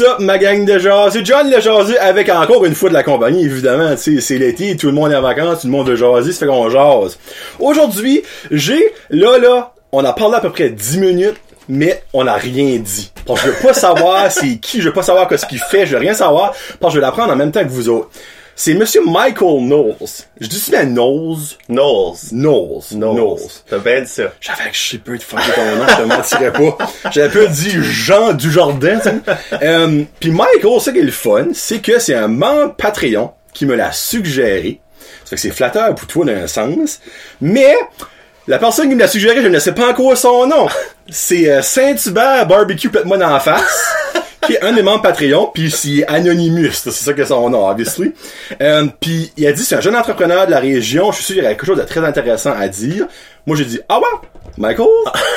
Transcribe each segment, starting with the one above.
Up, ma gang de jaser? John le jaser avec encore une fois de la compagnie, évidemment. C'est l'été, tout le monde est en vacances, tout le monde veut jaser, ça fait qu'on jase. Aujourd'hui, j'ai, là, là, on a parlé à peu près 10 minutes, mais on n'a rien dit. Parce que je veux pas savoir c'est qui, je veux pas savoir ce qu'il fait, je veux rien savoir, parce que je vais l'apprendre en même temps que vous autres. C'est Monsieur Michael Knowles. Je dis bien Knowles. Knowles. Knowles. Knowles. T'as bien dit ça. J'avais que je sais peu de fucker ton nom, je te mentirais pas. J'avais peu dit Jean Dujardin, tu. Euh, Puis Michael, ce qui est le fun, c'est que c'est un membre Patreon qui me l'a suggéré. Ça fait que c'est flatteur pour toi d'un sens. Mais, la personne qui me l'a suggéré, je ne sais pas encore son nom. C'est euh, Saint-Hubert Barbecue Pète-moi dans la face. Qui est un des membres Patreon, puis c'est Anonymous, c'est ça que son nom, obviously. Euh, puis il a dit c'est un jeune entrepreneur de la région, je suis sûr qu'il y aurait quelque chose de très intéressant à dire. Moi j'ai dit ah ouais, Michael,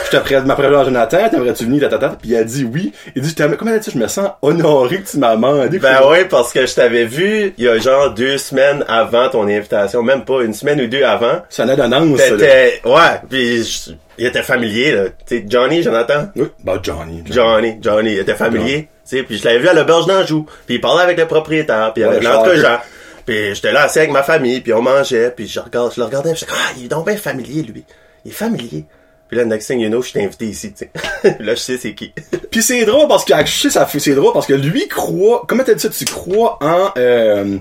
je te prête ma présence Jonathan, t'aimerais-tu venir, tatata, puis il a dit oui. Il dit comment dit je me sens honoré que tu m'as demandé. Ben oui, parce que je t'avais vu il y a genre deux semaines avant ton invitation, même pas une semaine ou deux avant. Ça n'a d'annonce. T'étais, ouais, puis je- il était familier là. Tu sais, Johnny, Jonathan? Oui, bah Johnny. Johnny, Johnny, il était familier? Sais, puis je l'avais vu à l'auberge d'Anjou. Puis il parlait avec le propriétaire, puis le l'autre Charles. gens. Puis j'étais là assis avec ma famille, puis on mangeait, puis je, regarde, je le regardais, puis je ah, il est donc bien familier, lui. Il est familier. Puis là, next thing you know, je suis invité ici, tu sais. là, je sais c'est qui. Puis c'est drôle parce que je sais ça fait c'est drôle parce que lui croit comment t'as dit ça tu crois en euh,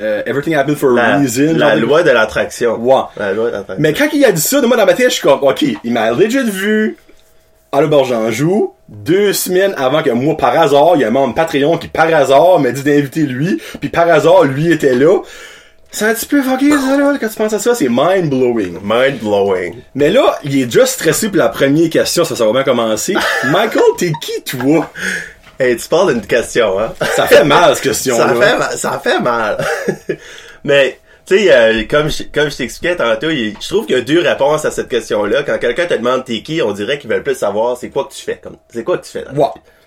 euh, everything happened for a La, reason la loi de l'attraction. Ouais. La loi de l'attraction. Mais quand il a dit ça, de moi dans ma tête, je suis comme, ok, il m'a legit vu à l'auberge d'Anjou, deux semaines avant que moi, par hasard, il y a un membre Patreon qui, par hasard, m'a dit d'inviter lui, puis par hasard, lui était là. C'est un petit peu fucké, ça, là, quand tu penses à ça, c'est mind-blowing. Mind blowing. Mais là, il est déjà stressé pour la première question, ça, ça va bien commencer. Michael, t'es qui, toi? Hey, tu parles d'une question, hein? Ça fait mal, cette question-là. ça fait mal. Ça fait mal. Mais, tu sais, euh, comme je, comme je t'expliquais tantôt, il- je trouve qu'il y a deux réponses à cette question-là. Quand quelqu'un te demande t'es qui, on dirait qu'ils veulent plus savoir c'est quoi que tu fais. Comme, c'est quoi que tu fais là?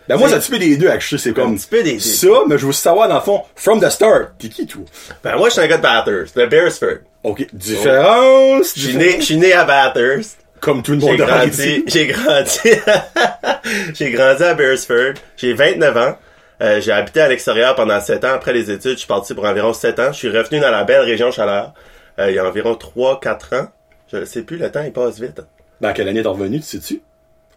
Ben moi, c'est un petit peu des deux, actually, c'est comme Un petit peu des deux. ça, mais je veux savoir, dans le fond, from the start, t'es qui, toi? Ben, moi, je suis un gars de Bathurst, de Beresford. Ok, différence. Je suis né, je suis né à Bathurst. Comme tout le J'ai monde a grandi, j'ai grandi, j'ai grandi à Beresford. J'ai 29 ans. Euh, j'ai habité à l'extérieur pendant 7 ans. Après les études, je suis parti pour environ 7 ans. Je suis revenu dans la belle région Chaleur. Euh, il y a environ 3-4 ans. Je ne sais plus, le temps, il passe vite. Dans quelle année t'es revenu, tu sais-tu?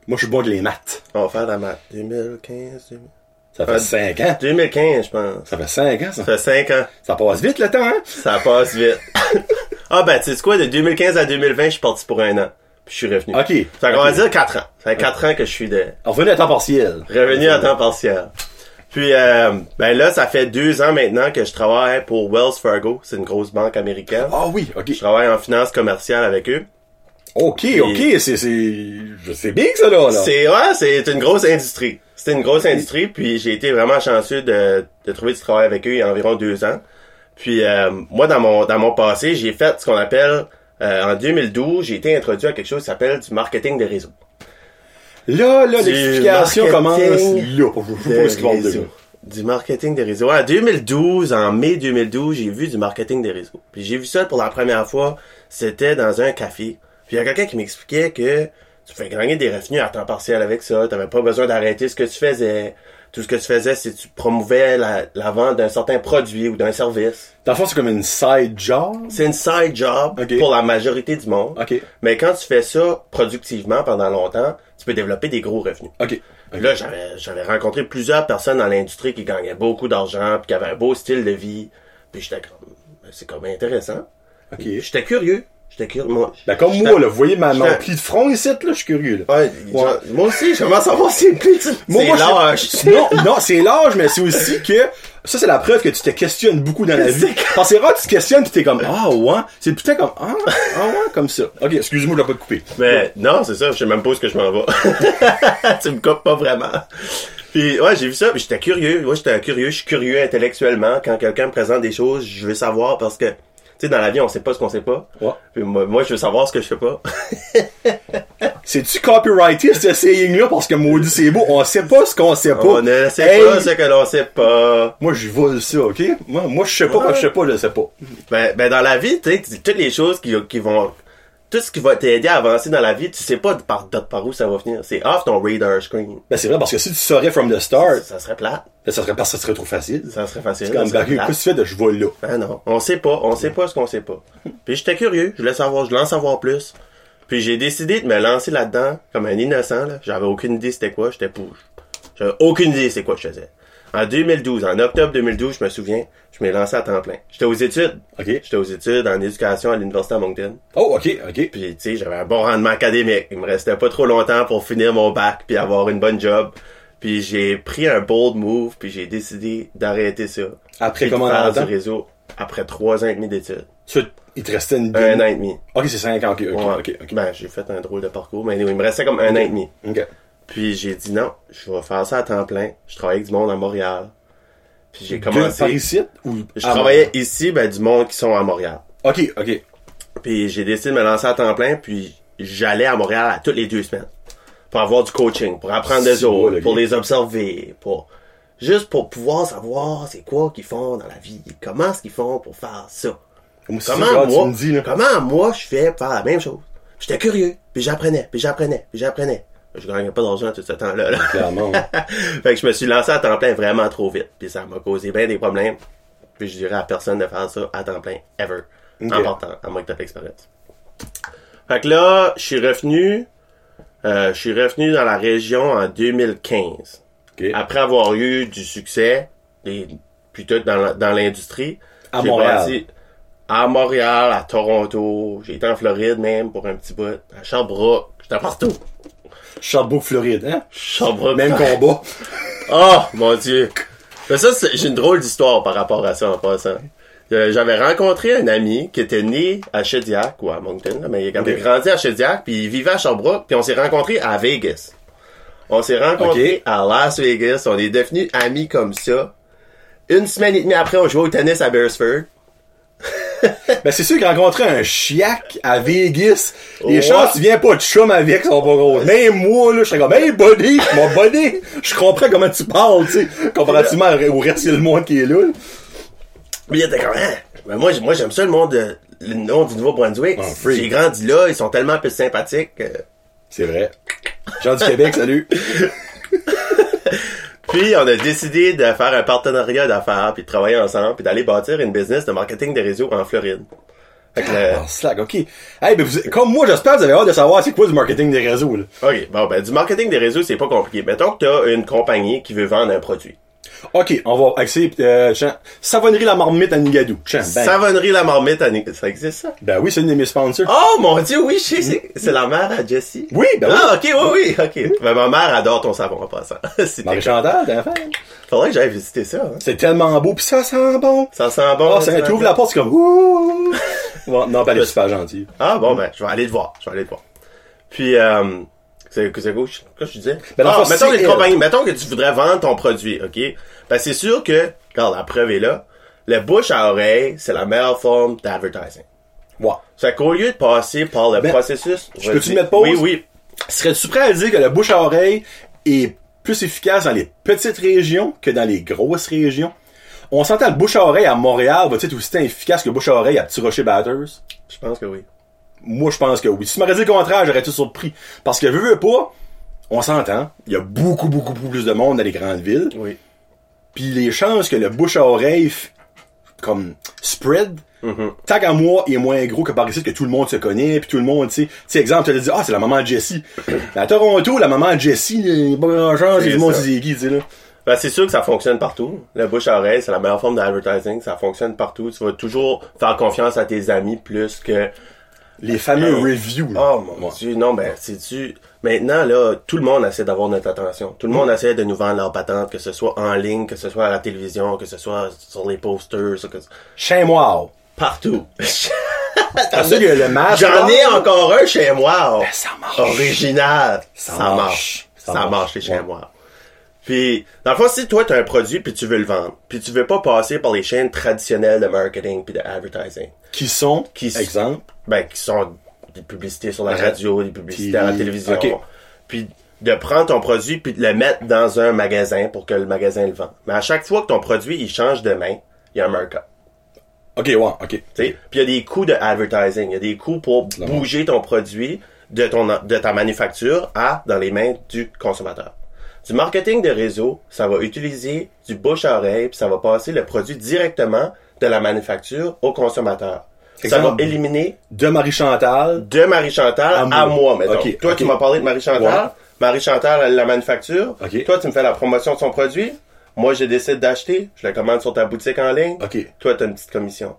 Moi, je suis bon avec les maths. On va faire la maths. 2015, 2000. Ça fait Euh, 5 ans. 2015, je pense. Ça fait 5 ans, ça. Ça fait 5 ans. Ça passe vite, le temps, hein? Ça passe vite. ah ben, tu sais quoi, de 2015 à 2020, je suis parti pour un an. Puis je suis revenu. Ok. Ça Ok. va dire 4 ans. Ça fait 4 ans que je suis de... Revenu à temps partiel. Revenu à temps partiel. Puis, euh, ben là, ça fait deux ans maintenant que je travaille pour Wells Fargo. C'est une grosse banque américaine. Ah oui, ok. Je travaille en finance commerciale avec eux. Ok, ok, c'est, c'est, je sais bien que ça, là, là. C'est, ouais, c'est une grosse industrie. C'était une grosse industrie, puis j'ai été vraiment chanceux de, de trouver du travail avec eux il y a environ deux ans. Puis, euh, moi, dans mon, dans mon passé, j'ai fait ce qu'on appelle, euh, en 2012, j'ai été introduit à quelque chose qui s'appelle du marketing de réseau. Là, là, l'explication commence marketing là. Je dire. Du marketing des réseaux. En 2012, en mai 2012, j'ai vu du marketing des réseaux. Puis j'ai vu ça pour la première fois, c'était dans un café. Puis il y a quelqu'un qui m'expliquait que tu fais gagner des revenus à temps partiel avec ça, t'avais pas besoin d'arrêter ce que tu faisais. Tout ce que tu faisais, c'est que tu promouvais la, la vente d'un certain produit ou d'un service. Dans le fond, c'est comme une side job? C'est une side job Ok. pour la majorité du monde. Ok. Mais quand tu fais ça productivement pendant longtemps, tu peux développer des gros revenus. Ok. Puis là, j'avais, j'avais rencontré plusieurs personnes dans l'industrie qui gagnaient beaucoup d'argent, puis qui avaient un beau style de vie. Puis j'étais comme, ben, c'est comme intéressant. Ok. J'étais curieux. J'étais curieux. Moi, Ben, comme moi, là, vous voyez ma, mon pli de front ici, là, je suis curieux, là. Ouais, moi aussi, je commence à voir c'est petit. Moi, c'est lâche. Non, non, c'est l'âge, mais c'est aussi que ça, c'est la preuve que tu te questionnes beaucoup dans la vie. Que c'est rare, tu te questionnes, pis t'es comme, ah, ouais. C'est putain comme, ah, ah, ouais, comme ça. Ok, excuse-moi, je vais pas te couper. Mais non, c'est ça, je sais même pas où est-ce que je m'en vais. tu me coupes pas vraiment. Puis ouais, j'ai vu ça, puis j'étais curieux. Moi, j'étais curieux, je suis curieux intellectuellement. Quand quelqu'un me présente des choses, je veux savoir parce que, tu sais, dans la vie, on sait pas ce qu'on sait pas. Ouais. Puis moi, moi, je veux savoir ce que je sais pas. C'est-tu copyrighté, ce saying-là? Parce que maudit, c'est beau. On sait pas ce qu'on sait pas. On ne sait Hey, pas ce que l'on sait pas. Moi, je vole ça, ok? Moi, moi, je sais pas, Ouais. quand je sais pas, je sais pas. Ben, ben dans la vie, tu sais, c'est toutes les choses qui, qui vont tout ce qui va t'aider à avancer dans la vie, tu sais pas par, par où ça va finir. C'est off ton radar screen. Ben, c'est vrai, parce que si tu saurais from the start, Ça serait plate. ben, ça serait parce que ça serait trop facile. Ça serait facile. C'est comme, serait ben, qu'est-ce que tu fais de je vais là? Ah non, on sait pas, on sait pas ce qu'on sait pas. Puis j'étais curieux, je voulais savoir, je voulais en savoir plus. Puis j'ai décidé de me lancer là-dedans comme un innocent là. J'avais aucune idée c'était quoi, j'étais pour. J'avais aucune idée c'est quoi je faisais. En 2012, en octobre 2012, je me souviens, je m'ai lancé à temps plein. J'étais aux études. OK. J'étais aux études en éducation à l'université à Moncton. Oh, OK, OK. Puis tu sais, j'avais un bon rendement académique. Il me restait pas trop longtemps pour finir mon bac puis avoir une bonne job. Puis j'ai pris un bold move puis j'ai décidé d'arrêter ça. Après Puis de comment faire du réseau après trois ans et demi d'études. Il te restait une Un an et demi. OK, c'est 5 ans, OK, OK, Ouais. OK, OK. Ben, j'ai fait un drôle de parcours, mais anyway, il me restait comme un an et demi. OK. Puis j'ai dit non, je vais faire ça à temps plein. Je travaillais avec du monde à Montréal. Puis j'ai commencé. par ici ou Je travaillais ici, ben, du monde qui sont à Montréal. OK, OK. Puis j'ai décidé de me lancer à temps plein, puis j'allais à Montréal à toutes les deux semaines. Pour avoir du coaching, pour apprendre des beau, autres, le pour gars. les observer, pour. Juste pour pouvoir savoir c'est quoi qu'ils font dans la vie, comment est-ce qu'ils font pour faire ça. Comment tu moi, me dis, là. comment moi je fais pour faire la même chose. J'étais curieux, puis j'apprenais, puis j'apprenais, puis j'apprenais. Je gagnais pas d'argent tout ce temps-là. là. Clairement. fait que je me suis lancé à temps plein vraiment trop vite. Puis ça m'a causé bien des problèmes. Puis je dirais à personne de faire ça à temps plein, ever. En partant, à moins que t'aies l'expérience. Fait que là, je suis revenu. euh, je suis revenu dans la région en 2015. OK. Après avoir eu du succès, et plutôt dans la- dans l'industrie. À Montréal. bâti- à Montréal, à Toronto. J'ai été en Floride même pour un petit bout. À Sherbrooke. J'étais partout. Sherbrooke, Floride, hein? Sherbrooke. Même combat. Oh, mon dieu. Mais ça, c'est- j'ai une drôle d'histoire par rapport à ça en passant. Euh, J'avais rencontré un ami qui était né à Shediac ou à Moncton, là, mais il avait grandi à Shediac, puis il vivait à Sherbrooke, puis on s'est rencontrés à Vegas. On s'est rencontrés à Las Vegas, on est devenus amis comme ça. Une semaine et demie après, on jouait au tennis à Beresford. Ben, c'est sûr qu'il rencontrait un chiac à Vegas. Les Ouais. chances, tu viens pas de chum avec, sont pas grosses. Même moi, là, j'étais comme, hey, buddy, mon buddy, je comprends comment tu parles, tu sais, comparativement au reste du monde qui est là. Puis il était comme, hein? Ben moi, moi j'aime ça le monde, de- le nom du Nouveau-Brunswick. Ah. J'ai grandi là, ils sont tellement plus sympathiques. euh, C'est vrai. Jean du Québec, salut. Puis on a décidé de faire un partenariat d'affaires, puis de travailler ensemble, puis d'aller bâtir une business de marketing des réseaux en Floride. Fait que le- Ah, slack, ok. Hey, ben, vous, comme moi, j'espère que vous avez hâte de savoir c'est quoi du marketing des réseaux, là. OK, bon ben du marketing des réseaux, c'est pas compliqué. Mettons que t'as une compagnie qui veut vendre un produit. Ok, on va axer, euh, savonnerie la marmite à Nigadou. Ben. Savonnerie la marmite, à Nic- ça existe ça? Ben oui, c'est une de mes sponsors. Oh mon dieu, oui, je sais, c'est- la mère à Jessie. Oui, ben oui. Ah, ok, oui, oui, ok. Ben, ma mère adore ton savon en passant. Marie-Chantal, t'as fait. Faudrait que j'aille visiter ça. hein. C'est tellement beau, pis ça sent bon. Ça sent bon. Ah, ça, tu ouvres la porte, c'est comme. Bon, non, ben, elle est super gentille. Ah bon ben, je vais aller te voir. Je vais aller te voir. Puis euh, c'est qu'est-ce que je disais? Ben, ah, mettons une compagnie, mettons que tu voudrais vendre ton produit, OK? Ben c'est sûr que regarde, la preuve est là. Le bouche à oreille, c'est la meilleure forme d'advertising. Ouais. C'est qu'au lieu de passer par le Ben, processus, je peux-tu mettre pause? Oui, oui. Serais-tu prêt à dire que le bouche à oreille est plus efficace dans les petites régions que dans les grosses régions? On s'entend le bouche à oreille à Montréal va être aussi efficace que le bouche à oreille à Petit Rocher Batters? Je pense que oui. Moi, je pense que oui. Si tu m'aurais dit le contraire, j'aurais été surpris. Parce que, veux, veux pas, on s'entend. Il y a beaucoup, beaucoup, beaucoup plus de monde dans les grandes villes. Oui. Puis les chances que le bouche à oreille, comme, spread, tant qu'à moi, est moins gros que par ici, que tout le monde se connaît, puis tout le monde, tu sais. Tu sais, exemple, tu te dis, ah, c'est la maman de Jessie. À Toronto, la maman de Jessie, il n'y a pas grand C'est tout le monde c'est qui, tu sais, là. Ben, c'est sûr que ça fonctionne partout. Le bouche à oreille, c'est la meilleure forme d'advertising. Ça fonctionne partout. Tu vas toujours faire confiance à tes amis plus que Les fameux Hey. reviews, là. Oh mon Ouais. dieu, non, ben, c'est tu Maintenant, là, tout le monde essaie d'avoir notre attention. Tout le monde essaie de nous vendre leur patente, que ce soit en ligne, que ce soit à la télévision, que ce soit sur les posters, que... Chien noir. partout. Sûr que le match. J'en ai encore un chez moi. oh. ça marche. Original. Ça Ça, marche. marche. Ça Ça, marche. marche, les chiens Ouais. Puis, dans le fond, si toi, tu as un produit puis tu veux le vendre, puis tu veux pas passer par les chaînes traditionnelles de marketing puis de advertising, Qui sont, Qui exemple, ben, qui sont des publicités sur la radio, des publicités à la télévision. ok. Puis de prendre ton produit puis de le mettre dans un magasin pour que le magasin le vende. Mais à chaque fois que ton produit il change de main, il y a un markup. Ok, ouais, ok. Puis il y a des coûts de advertising, il y a des coûts pour bouger ton produit de ton de ta manufacture à dans les mains du consommateur. Du marketing de réseau, ça va utiliser du bouche à oreille, puis ça va passer le produit directement de la manufacture au consommateur. Ça va éliminer De Marie-Chantal. de Marie-Chantal À à, moi. Ok, Toi, tu m'as parlé de Marie-Chantal. Ouais. Marie-Chantal, elle la manufacture. Toi, tu me fais la promotion de son produit. Moi, je décide d'acheter. Je le commande sur ta boutique en ligne. Ok. Toi, tu as une petite commission.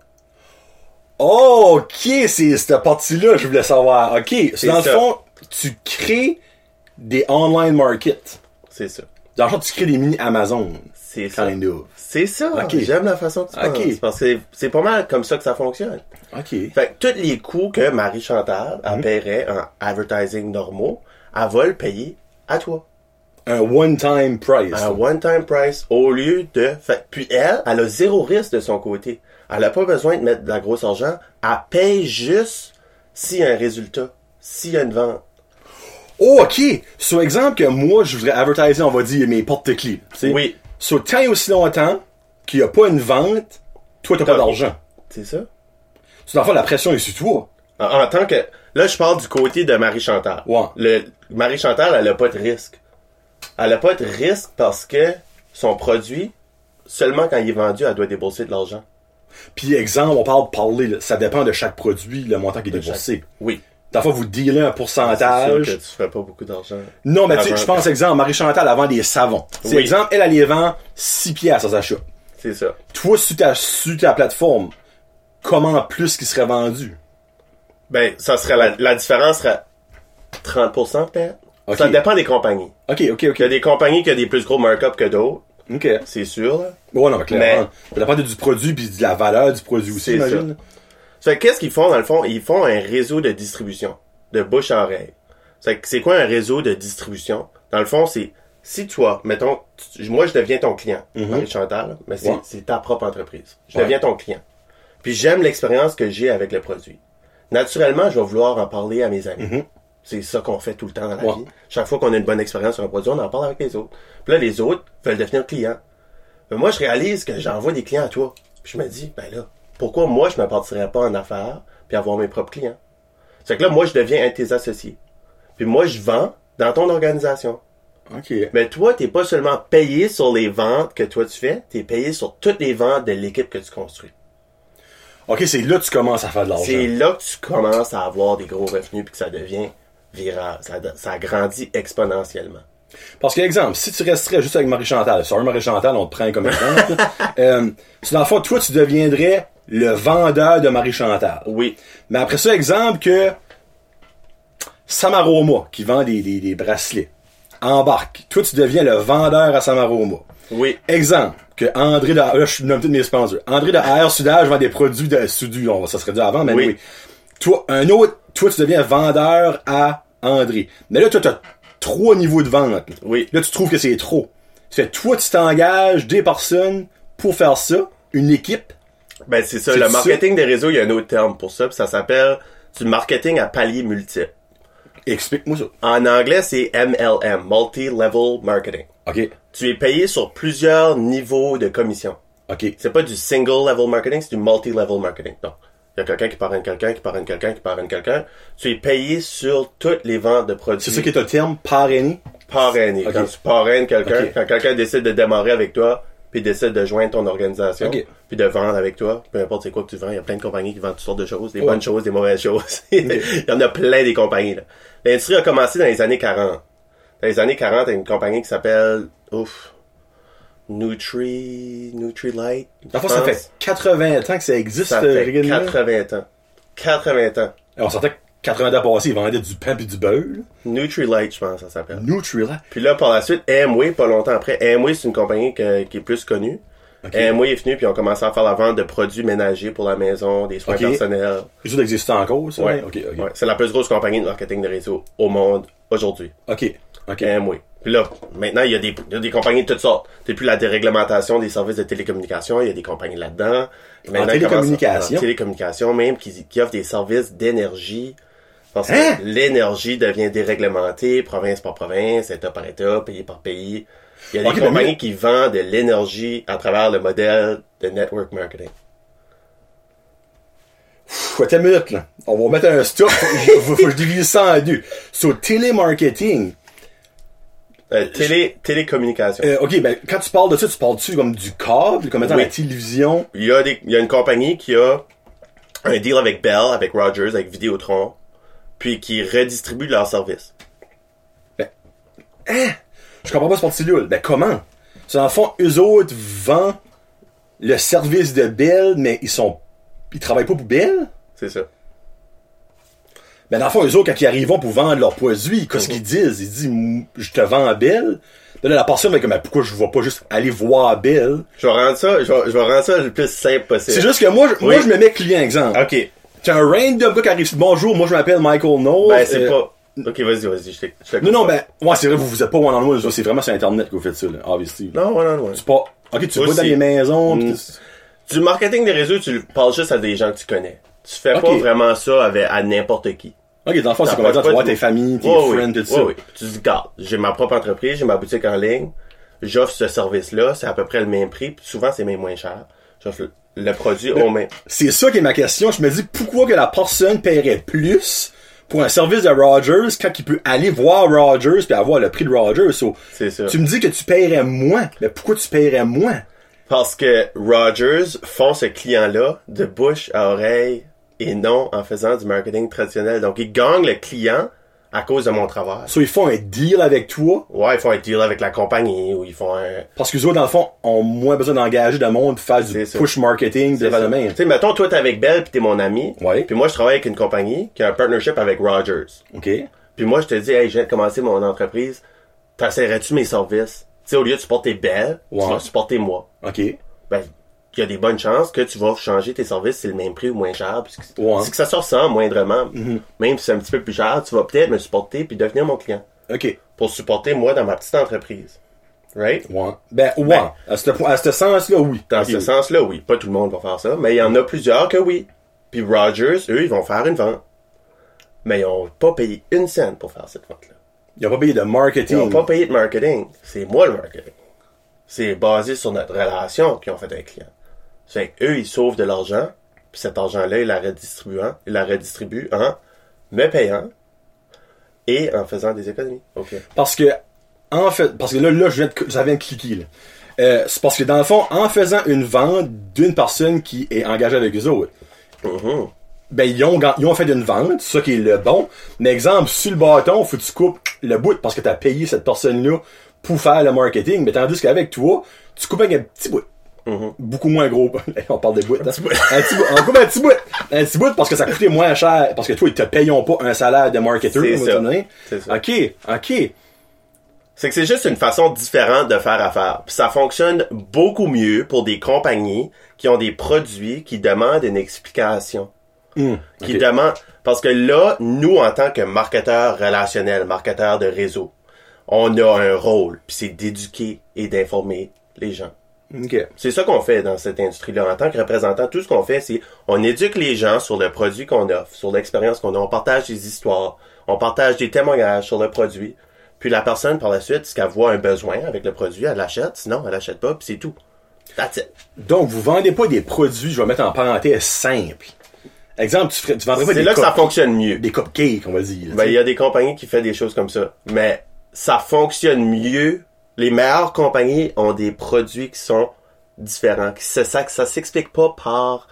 Oh, ok, c'est cette partie-là, je voulais savoir. Ok, dans le fond, tu crées des online markets. C'est ça. Dans le tu crées des mini Amazon. C'est ça. C'est ça. Ok. J'aime la façon que tu penses. Parce que c'est- pas mal comme ça que ça fonctionne. Ok. Fait que tous les coûts que Marie-Chantal Mhm. elle paierait en advertising normaux, elle va le payer à toi. Un one-time price. un one-time price au lieu de... Fait, puis elle, elle a zéro risque de son côté. Elle a pas besoin de mettre de la grosse argent. Elle paye juste s'il y a un résultat, s'il y a une vente. Oh, ok. Sur exemple que moi, je voudrais advertiser, on va dire, mes porte-clés. Oui. Sur tant et aussi longtemps qu'il n'y a pas une vente, toi, t'as pas d'argent. C'est ça? C'est dans la pression est sur toi. En, en tant que... Là, je parle du côté de Marie-Chantal. Ouais. Le, Marie-Chantal, elle a pas de risque. Elle a pas de risque parce que son produit, seulement quand il est vendu, elle doit débourser de l'argent. Puis, exemple, on parle de parler, là, ça dépend de chaque produit, le montant qui est De déboursé. Oui. Dans le fond, vous dealez un C'est sûr pourcentage. que tu ferais pas beaucoup d'argent. Non, mais tu sais, Avant- je pense, exemple, Marie-Chantal, vend des savons. C'est Oui. exemple, elle, elle les vend 6 piastres à sa shop. C'est ça. Toi, sur ta, sur ta plateforme, comment plus qui serait vendu? Ben, ça serait la, la différence serait 30% peut-être. Ça dépend des compagnies. Ok, ok, ok. Il y a des compagnies qui ont des plus gros markups que d'autres, Ok. c'est sûr. Là. Ouais, non, mais clairement. Ça dépend du produit puis de la valeur du produit aussi, j'imagine. Fait que qu'est-ce qu'ils font dans le fond? Ils font un réseau de distribution, de bouche à oreille. Ça fait que C'est quoi un réseau de distribution? Dans le fond, c'est si toi, mettons, tu- moi je deviens ton client, Marie-Chantal, mais c'est Mhm. Ouais. c'est ta propre entreprise. Je Ouais. deviens ton client. Puis j'aime l'expérience que j'ai avec le produit. Naturellement, je vais vouloir en parler à mes amis. Mhm. C'est ça qu'on fait tout le temps dans la Ouais. vie. Chaque fois qu'on a une bonne expérience sur un produit, on en parle avec les autres. Puis là, les autres veulent devenir clients. Mais moi, je réalise que j'envoie des clients à toi. Puis je me dis, ben là, pourquoi moi, je ne me partirais pas en affaires puis avoir mes propres clients? C'est que là, moi, je deviens un de tes associés. Puis moi, je vends dans ton organisation. Ok. Mais toi, t'es pas seulement payé sur les ventes que toi tu fais, t'es payé sur toutes les ventes de l'équipe que tu construis. Ok, c'est là que tu commences à faire de l'argent. C'est là que tu commences à avoir des gros revenus puis que ça devient viral. Ça, ça grandit exponentiellement. Parce que, exemple, si tu resterais juste avec Marie-Chantal, sorry Marie-Chantal, on te prend comme exemple, euh, dans le fond, toi, tu deviendrais le vendeur de Marie-Chantal. Oui. Mais après ça, exemple que Samaroma, qui vend des, des, des bracelets, embarque. Toi, tu deviens le vendeur à Samaroma. Oui. Exemple, que André de... Là, je nomme tous mes sponsors. André de Air Sudage vend des produits de Sudu. On, ça serait dû avant, mais Oui. oui. Toi, un autre... Toi, tu deviens vendeur à André. Mais là, toi, tu as trois niveaux de vente. Oui. Là, tu trouves que c'est trop. Tu fais, toi, tu t'engages des personnes pour faire ça, une équipe. Ben, c'est ça. Le marketing des réseaux, il y a un autre terme pour ça, puis ça s'appelle du marketing à palier multiple. Explique-moi ça. En anglais, c'est MLM, Multi-Level Marketing. OK. Tu es payé sur plusieurs niveaux de commission. OK. C'est pas du single level marketing, c'est du multi-level marketing. Non. Il y a quelqu'un qui parraine quelqu'un, qui parraine quelqu'un, qui parraine quelqu'un. Tu es payé sur toutes les ventes de produits. C'est ça qui est un terme parrainé. parrainé. Ok. Quand tu parraines quelqu'un, quand quelqu'un décide de démarrer avec toi, puis décide de joindre ton organisation, Ok. puis de vendre avec toi, peu importe c'est quoi que tu vends, il y a plein de compagnies qui vendent toutes sortes de choses, des Ouais. bonnes choses, des mauvaises choses. il y en a plein des compagnies. là. L'industrie a commencé dans les années 40. Dans les années 40, il y a une compagnie qui s'appelle ouf Nutri Nutrilite. Je ça fait 80 ans que ça existe, ça ce fait règlement. 80 ans. 80 ans. On sentait que 80 ans passés, ils vendaient du pain et du beurre. Nutrilite, je pense, ça s'appelle. Nutrilite. Puis là, par la suite, Amway, pas longtemps après, Amway, c'est une compagnie que- qui est plus connue. Ok. Amway est venu, puis on a commencé à faire la vente de produits ménagers pour la maison, des soins personnels. Les autres existent encore, ça? Ouais. OK, OK. Ouais, C'est la plus grosse compagnie de marketing de réseau au monde aujourd'hui. OK. OK. Amway. Puis là, maintenant, il y, a des, il y a des compagnies de toutes sortes. Depuis la déréglementation des services de télécommunication, il y a des compagnies là-dedans. Maintenant, ils à- télécommunication? En télécommunication, même, qui, qui offrent des services d'énergie. Parce que Hein? l'énergie devient déréglementée, province par province, état par état, pays par pays. Il y a des compagnies mais- qui vendent de l'énergie à travers le modèle de network marketing. Attends une minute, là. On va mettre un stop. faut, faut, faut que je divise ça en deux. Sur télémarketing, Euh, télé, télécommunication. euh, ok, ben, quand tu parles de ça, tu parles-tu comme du câble, comme étant Oui. la télévision? Il y a des, il y a une compagnie qui a un deal avec Bell, avec Rogers, avec Vidéotron, puis qui redistribue leurs services. Je comprends pas ce parti-là. Ben, comment? C'est dans le fond, eux autres vendent le service de Bell, mais ils sont, ils travaillent pas pour Bell? C'est ça. Ben, dans le fond, eux autres, quand ils arrivent pour vendre leurs produits, qu'est-ce qu'ils disent? Ils disent, je te vends à Bell. Ben là, la personne va comme, Ben, pourquoi je vais pas juste aller voir Bell? Je vais rendre ça, je vais, je vais rendre ça le plus simple possible. C'est juste que moi, je, moi, je me mets client, exemple. Ok. T'as un random gars qui arrive, bonjour, moi, je m'appelle Michael Knowles. Ben, c'est Euh, pas... Ok, vas-y, vas-y, je t'écoute. Non, non, ben, ouais, c'est vrai, vous, vous êtes pas one on one, c'est vraiment sur Internet que vous faites ça, là, obviously. Non, ouais, non, ouais. C'est pas, ok, tu vas dans les maisons, Mm. Du marketing des réseaux, tu parles juste à des gens que tu connais. Tu fais pas vraiment ça avec, à n'importe qui. ok, dans le fond, c'est comme, parles tu vois tes familles, tes friends, oui. tout ça. Oui. Tu dis, regarde, j'ai ma propre entreprise, j'ai ma boutique en ligne, j'offre ce service-là, c'est à peu près le même prix, puis souvent c'est même moins cher. J'offre le, produit au même. C'est ça qui est ma question. Je me dis pourquoi que la personne paierait plus pour un service de Rogers quand il peut aller voir Rogers puis avoir le prix de Rogers? So, C'est ça. tu me dis que tu paierais moins. Mais pourquoi tu paierais moins? Parce que Rogers font ce client-là de bouche à oreille et non en faisant du marketing traditionnel. Donc, ils gagnent le client à cause de mon travail. So, ils font un deal avec toi? Ouais, ils font un deal avec la compagnie ou ils font un... parce que les autres, dans le fond, ont moins besoin d'engager de monde pour faire du ça. push marketing ça. le même. Tu sais, mettons, toi, t'es avec Bell pis t'es mon ami. Ouais. Puis moi, je travaille avec une compagnie qui a un partnership avec Rogers. OK? Puis moi, je te dis, hey, je viens de commencer mon entreprise. T'essaierais-tu mes services? Tu sais, au lieu de supporter Bell, Ouais. tu vas supporter moi. OK. Ben, il y a des bonnes chances que tu vas changer tes services, c'est le même prix ou moins cher. Puis que- Ouais. Si que ça se ressemble moindrement, même si c'est un petit peu plus cher, tu vas peut-être me supporter puis devenir mon client. OK. Pour supporter moi dans ma petite entreprise. Right? Ouais. Ben, ouais. Ben. à ce, à ce sens-là, oui. Dans ce sens-là, oui. Pas tout le monde va faire ça, mais il y en a plusieurs que oui. Puis Rogers, eux, ils vont faire une vente. Mais ils ont pas payé une scène pour faire cette vente-là. Ils ont pas payé de Ils marketing. n'ont pas payé de marketing. C'est moi le marketing. C'est basé sur notre relation qu'ils ont fait avec le client. C'est que eux, ils sauvent de l'argent, puis cet argent-là, ils la redistribuent, ils la redistribuent en me payant et en faisant des économies. OK. Parce que, en fait, parce que là, là, je viens de, ça vient de cliquer, là. Euh, c'est parce que dans le fond, en faisant une vente d'une personne qui est engagée avec eux autres, Mhm. ben, ils ont, ils ont fait une vente, ça qui est le bon. Mais exemple, sur le bâton, faut que tu coupes le bout parce que tu as payé cette personne-là pour faire le marketing. Mais tandis qu'avec toi, tu coupes avec un petit bout. Beaucoup moins gros. On parle des bouts. hein. Un petit bout. On coupe un petit bout. Un petit bout parce que ça coûtait moins cher. Parce que toi, ils te payons pas un salaire de marketeur. C'est ça. OK, OK. C'est que c'est juste une façon différente de faire affaire. Puis ça fonctionne beaucoup mieux pour des compagnies qui ont des produits qui demandent une explication. Hmm, Qui demandent... Parce que là, nous, en tant que marketeurs relationnels, marketeurs de réseau, on a un rôle, puis c'est d'éduquer et d'informer les gens. C'est ça qu'on fait dans cette industrie-là. En tant que représentant, tout ce qu'on fait, c'est on éduque les gens sur le produit qu'on offre, sur l'expérience qu'on a. On partage des histoires, on partage des témoignages sur le produit. Puis la personne, par la suite, si qu'elle voit un besoin avec le produit, elle l'achète. Sinon, elle l'achète pas, puis c'est tout. That's it. Donc, vous vendez pas des produits, je vais mettre en parenthèse, simples. Exemple, tu, ferais, tu vendrais pas C'est des, là que ça fonctionne mieux. des cupcakes, on va dire. Ben, il y a des compagnies qui font des choses comme ça. Mais ça fonctionne mieux. Les meilleures compagnies ont des produits qui sont différents. C'est ça que ça s'explique pas par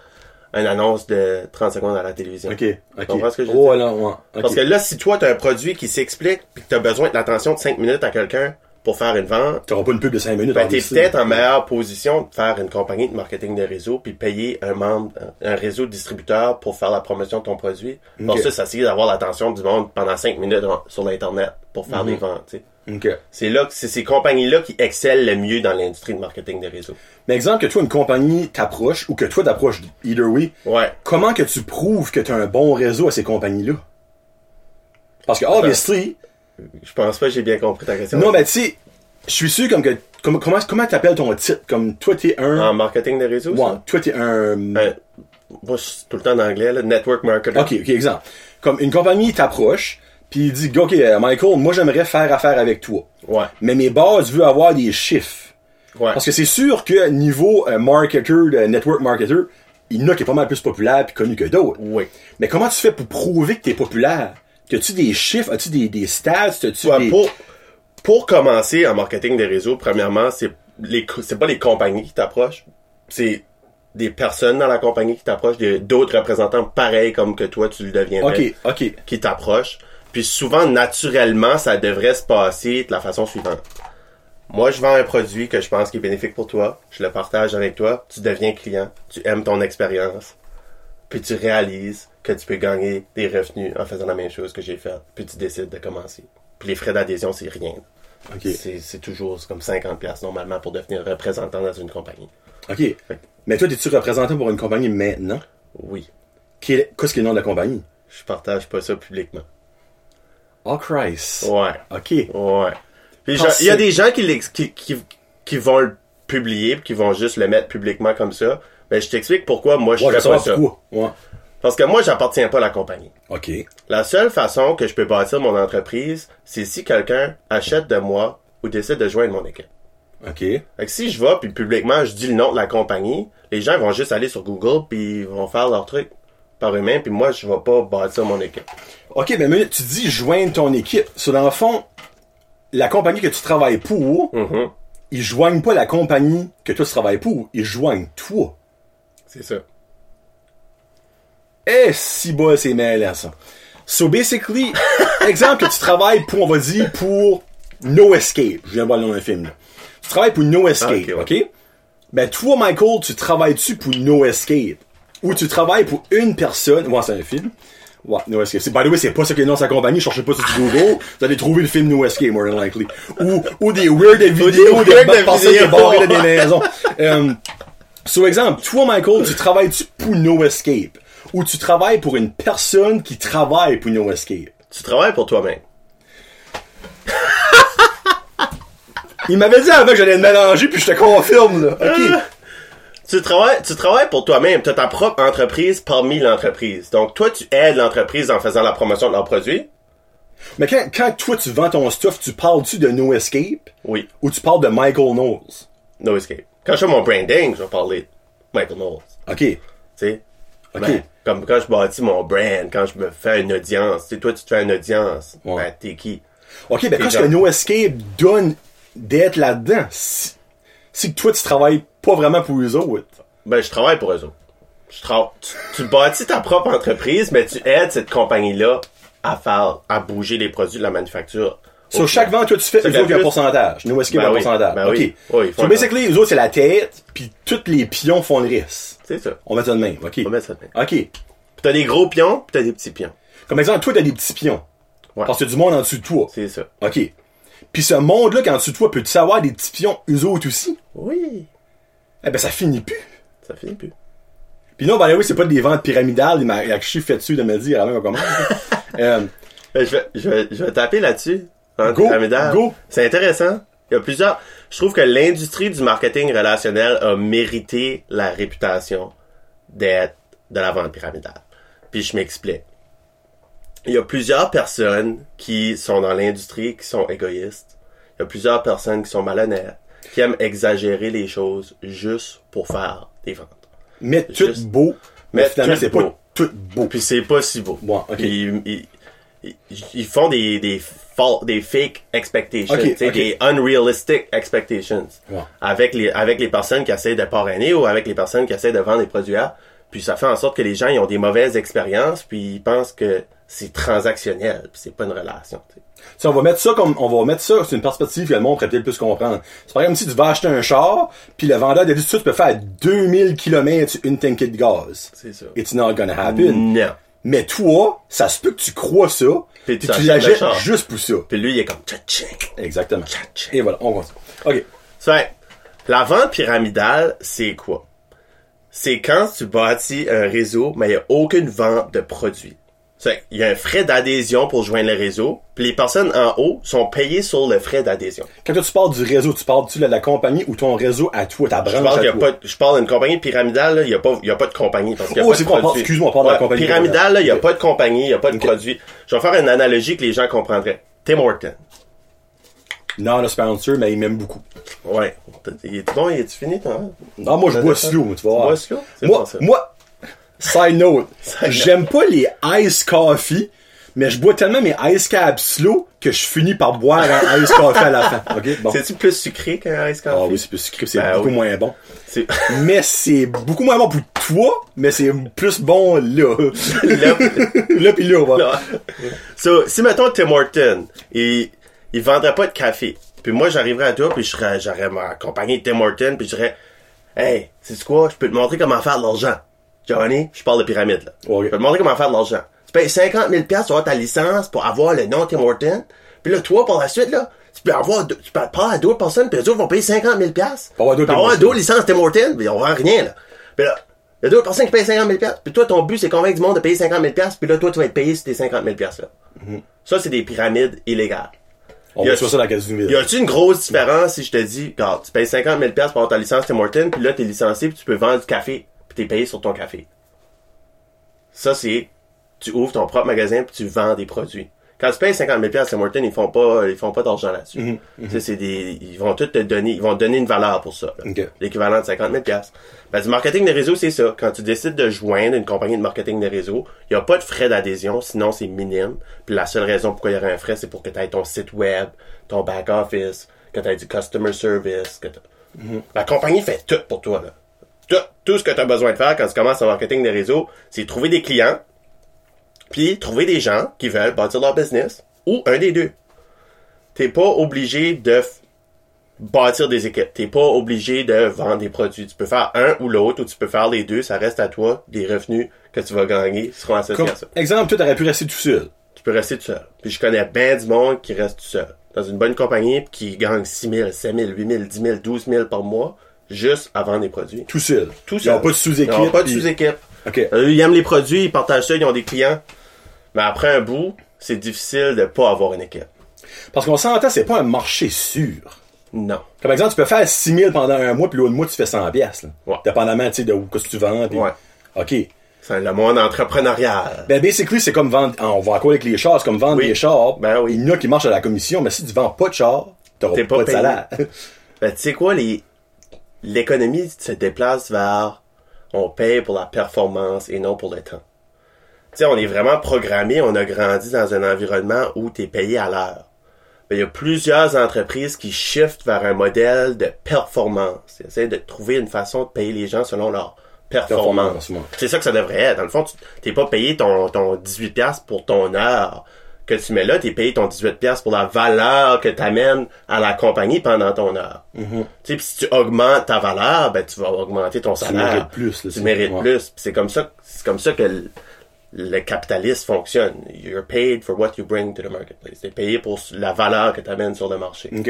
une annonce de 30 secondes à la télévision. OK, OK. comprends ce que je veux oh, dire? là, ouais. OK. Parce que là, si toi, tu as un produit qui s'explique puis que tu as besoin de l'attention de 5 minutes à quelqu'un pour faire une vente, T'auras pas une pub de 5 minutes. ben, en t'es lycée. peut-être en meilleure position de faire une compagnie de marketing de réseau puis payer un membre, un réseau de distributeurs pour faire la promotion de ton produit. Pour Ok. ça, ça essayer d'avoir l'attention du monde pendant 5 minutes sur l'Internet pour faire Mhm. des ventes, tu C'est là que c'est ces compagnies-là qui excellent le mieux dans l'industrie de marketing de réseau. Mais exemple que toi, une compagnie t'approche, ou que toi t'approches either way, Ouais. comment que tu prouves que tu as un bon réseau à ces compagnies-là? Parce que, obviously, Je pense pas que j'ai bien compris ta question. non, ben, tu sais, je suis sûr comme que, comme, comment, comment t'appelles ton titre? Comme, toi, t'es un, En marketing de réseau, ouais, ça? toi, t'es un, Euh, moi, je suis tout le temps en anglais, là. Network marketer. Ok, ok, exemple. Comme une compagnie t'approche, puis il dit, ok, euh, Michael, moi j'aimerais faire affaire avec toi. Ouais. Mais mes bases veulent avoir des chiffres. Ouais. Parce que c'est sûr que niveau euh, marketer, de network marketer, il y en a qui est pas mal plus populaire puis connu que d'autres. Oui. Mais comment tu fais pour prouver que t'es populaire? As-tu des chiffres? As-tu des, des stats? As-tu Ouais, des... pour, pour commencer en marketing des réseaux, premièrement, c'est les, c'est pas les compagnies qui t'approchent, c'est des personnes dans la compagnie qui t'approchent, d'autres représentants pareils comme que toi, tu le deviendrais, Ok, ok. qui t'approchent. Puis souvent, naturellement, ça devrait se passer de la façon suivante. Moi, je vends un produit que je pense qui est bénéfique pour toi. Je le partage avec toi. Tu deviens client. Tu aimes ton expérience. Puis tu réalises que tu peux gagner des revenus en faisant la même chose que j'ai fait. Puis tu décides de commencer. Puis les frais d'adhésion, c'est rien. C'est, toujours comme 50$ piastres normalement pour devenir représentant dans une compagnie. Ok. Mais toi, t'es-tu représentant pour une compagnie maintenant? Oui. Qu'est-ce qui est le nom de la compagnie? Je partage pas ça publiquement. Oh Christ. Ouais. Ok. Ouais. Puis il y a des gens qui, qui, qui, qui vont le publier, qui vont juste le mettre publiquement comme ça. Mais je t'explique pourquoi moi je Ouais, fais pas ça. Ouais. Parce que moi, j'appartiens pas à la compagnie. Ok. La seule façon que je peux bâtir mon entreprise, c'est si quelqu'un achète de moi ou décide de joindre mon équipe. Ok. Fait que si je vais puis publiquement je dis le nom de la compagnie, les gens vont juste aller sur Google puis ils vont faire leur truc par eux-mêmes puis moi je vais pas bâtir mon équipe. Ok, mais minute, tu dis joindre ton équipe. So, dans le fond, la compagnie que tu travailles pour, Mhm. ils joignent pas la compagnie que toi tu travailles pour, ils joignent toi. C'est ça. Eh, si bas, c'est mêlant, ça. So, basically, exemple que tu travailles pour, on va dire, pour No Escape. Je viens de voir le nom d'un film, là. Tu travailles pour No Escape, Ah, ok, ok? Ben, toi, Michael, tu travailles-tu pour No Escape? Ou tu travailles pour une personne, ouais, c'est un film. Ouais, No Escape. By the way, c'est pas ça qui est le nom de sa compagnie, cherchez pas sur Google. Vous allez trouver le film No Escape, more than likely. Ou, ou des weird vidéos de personnes qui vidéos. barrées dans des maisons. Euh, So, exemple, toi, Michael, tu travailles-tu pour No Escape? Ou tu travailles pour une personne qui travaille pour No Escape? Tu travailles pour toi-même. Il m'avait dit avant que j'allais me mélanger, puis je te confirme, là. OK. Tu travailles, tu travailles pour toi-même. Tu as ta propre entreprise parmi l'entreprise. Donc, toi, tu aides l'entreprise en faisant la promotion de leurs produits. Mais quand, quand toi, tu vends ton stuff, tu parles-tu de No Escape? Oui. Ou tu parles de Michael Knowles? No escape. Quand je fais mon branding, je vais parler de Michael Knowles. OK. Tu sais? OK. Ben, comme quand je bâtis mon brand, quand je me fais une audience. Tu sais, toi, tu te fais une audience. Ouais. Ben, t'es qui? OK, ben, quand ce gens- que No Escape donne d'être là-dedans, si, si que toi, tu travailles pas vraiment pour eux autres. Ben, je travaille pour eux autres. Je tu, tu bâtis ta propre entreprise, mais tu aides cette compagnie-là à faire, à bouger les produits de la manufacture. Sur chaque vente, toi, tu fais, eux autres, il y a un pourcentage. No Escape Ben a un oui, pourcentage? ben OK. oui. So, basically, eux autres, c'est la tête, puis tous les pions font le reste. C'est ça. On met ça de même. OK. On va mettre ça de même. OK. Puis t'as des gros pions, puis t'as des petits pions. Comme exemple, toi, t'as des petits pions. Ouais. Parce que du monde en dessous de toi. C'est ça. OK. Puis ce monde-là, en dessous de toi, peux-tu savoir des petits pions, eux autres aussi? Oui. Eh ben, ça finit plus. Ça finit plus. Puis non, ben oui, c'est pas des ventes pyramidales, il m'a chiffre fait dessus de me dire avant qu'on commence. euh, Ben, je, vais, je, vais, je vais taper là-dessus. Go, pyramidal. go. C'est intéressant. Il y a plusieurs. Je trouve que l'industrie du marketing relationnel a mérité la réputation d'être de la vente pyramidale. Puis je m'explique. Il y a plusieurs personnes qui sont dans l'industrie qui sont égoïstes. Il y a plusieurs personnes qui sont malhonnêtes, qui aiment exagérer les choses juste pour faire des ventes. mettre tout Juste- beau, mais finalement, tout c'est pas tout beau. Puis c'est pas si beau. Bon, ils, ils- ils- ils font des, des, des fake expectations, des unrealistic expectations. Avec les, avec les personnes qui essaient de parrainer ou avec les personnes qui essaient de vendre des produits à. Puis ça fait en sorte que les gens ils ont des mauvaises expériences puis ils pensent que c'est transactionnel puis c'est pas une relation. sais, on va mettre ça comme, on va mettre ça, c'est une perspective que le monde pourrait peut-être plus comprendre. C'est par exemple si tu vas acheter un char, puis le vendeur te dit, tu peux faire 2000 km une tankée de gaz. C'est ça. It's not gonna happen. Non. Mais toi, ça se peut que tu crois ça, Puis tu l'achètes juste pour ça. Puis lui il est comme. Exactement. Et voilà, on voit ça. OK. Fait, la vente pyramidale, c'est quoi? C'est quand tu bâtis un réseau, mais il n'y a aucune vente de produits. Il y a un frais d'adhésion pour joindre le réseau, puis les personnes en haut sont payées sur le frais d'adhésion. Quand tu parles du réseau, tu parles-tu de la compagnie ou ton réseau à toi, ta Je branche parle, à qu'il y a toi? pas, je parle d'une compagnie pyramidale, il n'y a, pas- y a pas de compagnie. Parce qu'il y a Oh, c'est on parle- produit. excuse-moi, on parle de la compagnie Pyramidale, là, il n'y a pas de compagnie, il n'y a pas de produit. Je vais faire une analogie que les gens comprendraient. Tim Horton. Non, le sponsor, mais il m'aime beaucoup. Ouais. Il est bon, il est fini, toi? Non, moi, je bois slow, tu vas Tu bois slow? Moi, moi, Side note. J'aime pas les ice coffee, mais je bois tellement mes ice caps slow que je finis par boire un ice coffee à la fin. Ok, bon. C'est-tu plus sucré qu'un ice coffee? Ah oui, c'est plus sucré, c'est Ben beaucoup oui. moins bon. C'est- Mais c'est beaucoup moins bon pour toi, mais c'est plus bon là. Là- là pis là, on va. Là. So, si mettons Tim Horton, il, il vendrait pas de café. Puis moi, j'arriverais à toi, puis j'aurais ma compagnie de Tim Horton, puis je dirais, hey, c'est quoi, je peux te montrer comment faire de l'argent. Johnny, je parle de pyramide, là. Ok. Je peux te montrer comment faire de l'argent. Tu payes 50 000 pour avoir ta licence, pour avoir le nom Tim Horton. Puis là, toi, par la suite, là, tu peux avoir, deux- tu peux parler à d'autres personnes, puis les autres vont payer 50 000 Pour avoir d'autres avoir d'autres licences Tim Horton, puis on vend rien, là. Puis là, il y a d'autres personnes qui payent 50 000 Puis toi, ton but, c'est convaincre du monde de payer 50 000 Puis là, toi, tu vas être payé sur tes 50 000 là. Ça, c'est des pyramides illégales. On Y va ça dans la case du Y a-tu une grosse différence si je te dis, regarde, tu payes 50 000 pour avoir ta licence Tim Horton, puis là, t'es licencié, puis tu peux vendre du café, puis t'es payé sur ton café. Ça, c'est, tu ouvres ton propre magasin, puis tu vends des produits. Quand tu payes 50 000 Tim Horton, ils font pas, ils font pas d'argent là-dessus. Mhm, sais, c'est des, ils vont tout te donner, ils vont te donner une valeur pour ça. L'équivalent de 50 000 ben, du marketing de réseau, c'est ça. Quand tu décides de joindre une compagnie de marketing de réseau, il n'y a pas de frais d'adhésion, sinon c'est minime. Puis la seule raison pourquoi il y aurait un frais, c'est pour que tu aies ton site web, ton back office, que tu aies du customer service. Que t'as- La compagnie fait tout pour toi. Là. Tout, tout ce que tu as besoin de faire quand tu commences en marketing de réseau, c'est trouver des clients, puis trouver des gens qui veulent bâtir leur business, ou un des deux. T'es pas obligé de bâtir des équipes. T'es pas obligé de vendre des produits. Tu peux faire un ou l'autre, ou tu peux faire les deux. Ça reste à toi. Les revenus que tu vas gagner seront associés Comme, à ça. exemple, toi, t'aurais pu rester tout seul. Tu peux rester tout seul. Puis je connais bien du monde qui reste tout seul. Dans une bonne compagnie, qui gagne 6 000, 7 000, 8 000, 10 000, 12 000 par mois, juste à vendre des produits. Tout seul. Tout Ils seul. ont pas de sous-équipe. Ils ont pas de puis- sous-équipe. Euh, Ils aiment les produits, ils partagent ça, ils ont des clients. Mais après un bout, c'est difficile de pas avoir une équipe. Parce qu'on s'entend, c'est pas un marché sûr. Non. Comme exemple, tu peux faire 6 000 pendant un mois, puis l'autre mois, tu fais 100 piastres. là. Ouais. Dépendamment, tu sais, de où, que tu vends. Ouais. OK. C'est le monde entrepreneurial. Ben, basically, c'est comme vendre, on va encore avec les chars, c'est comme vendre Oui. des chars. Ben oui. Il y en a qui marchent à la commission, mais si tu vends pas de chars, t'auras pas, pas de salaire. Ben, tu sais quoi, les... l'économie se déplace vers on paye pour la performance et non pour le temps. Tu sais, on est vraiment programmé, on a grandi dans un environnement où tu es payé à l'heure. Il y a plusieurs entreprises qui shiftent vers un modèle de performance. Ils essaient de trouver une façon de payer les gens selon leur performance. C'est ça que ça devrait être. Dans le fond, tu t'es pas payé ton, ton 18$ pour ton heure que tu mets là, t'es payé ton 18$ pour la valeur que tu amènes à la compagnie pendant ton heure. Tu sais, pis si tu augmentes ta valeur, ben tu vas augmenter ton salaire. mérites plus, là, Tu mérites ouais. plus. C'est comme ça, c'est comme ça que le, le capitalisme fonctionne. You're paid for what you bring to the marketplace. T'es payé pour la valeur que tu amènes sur le marché. OK.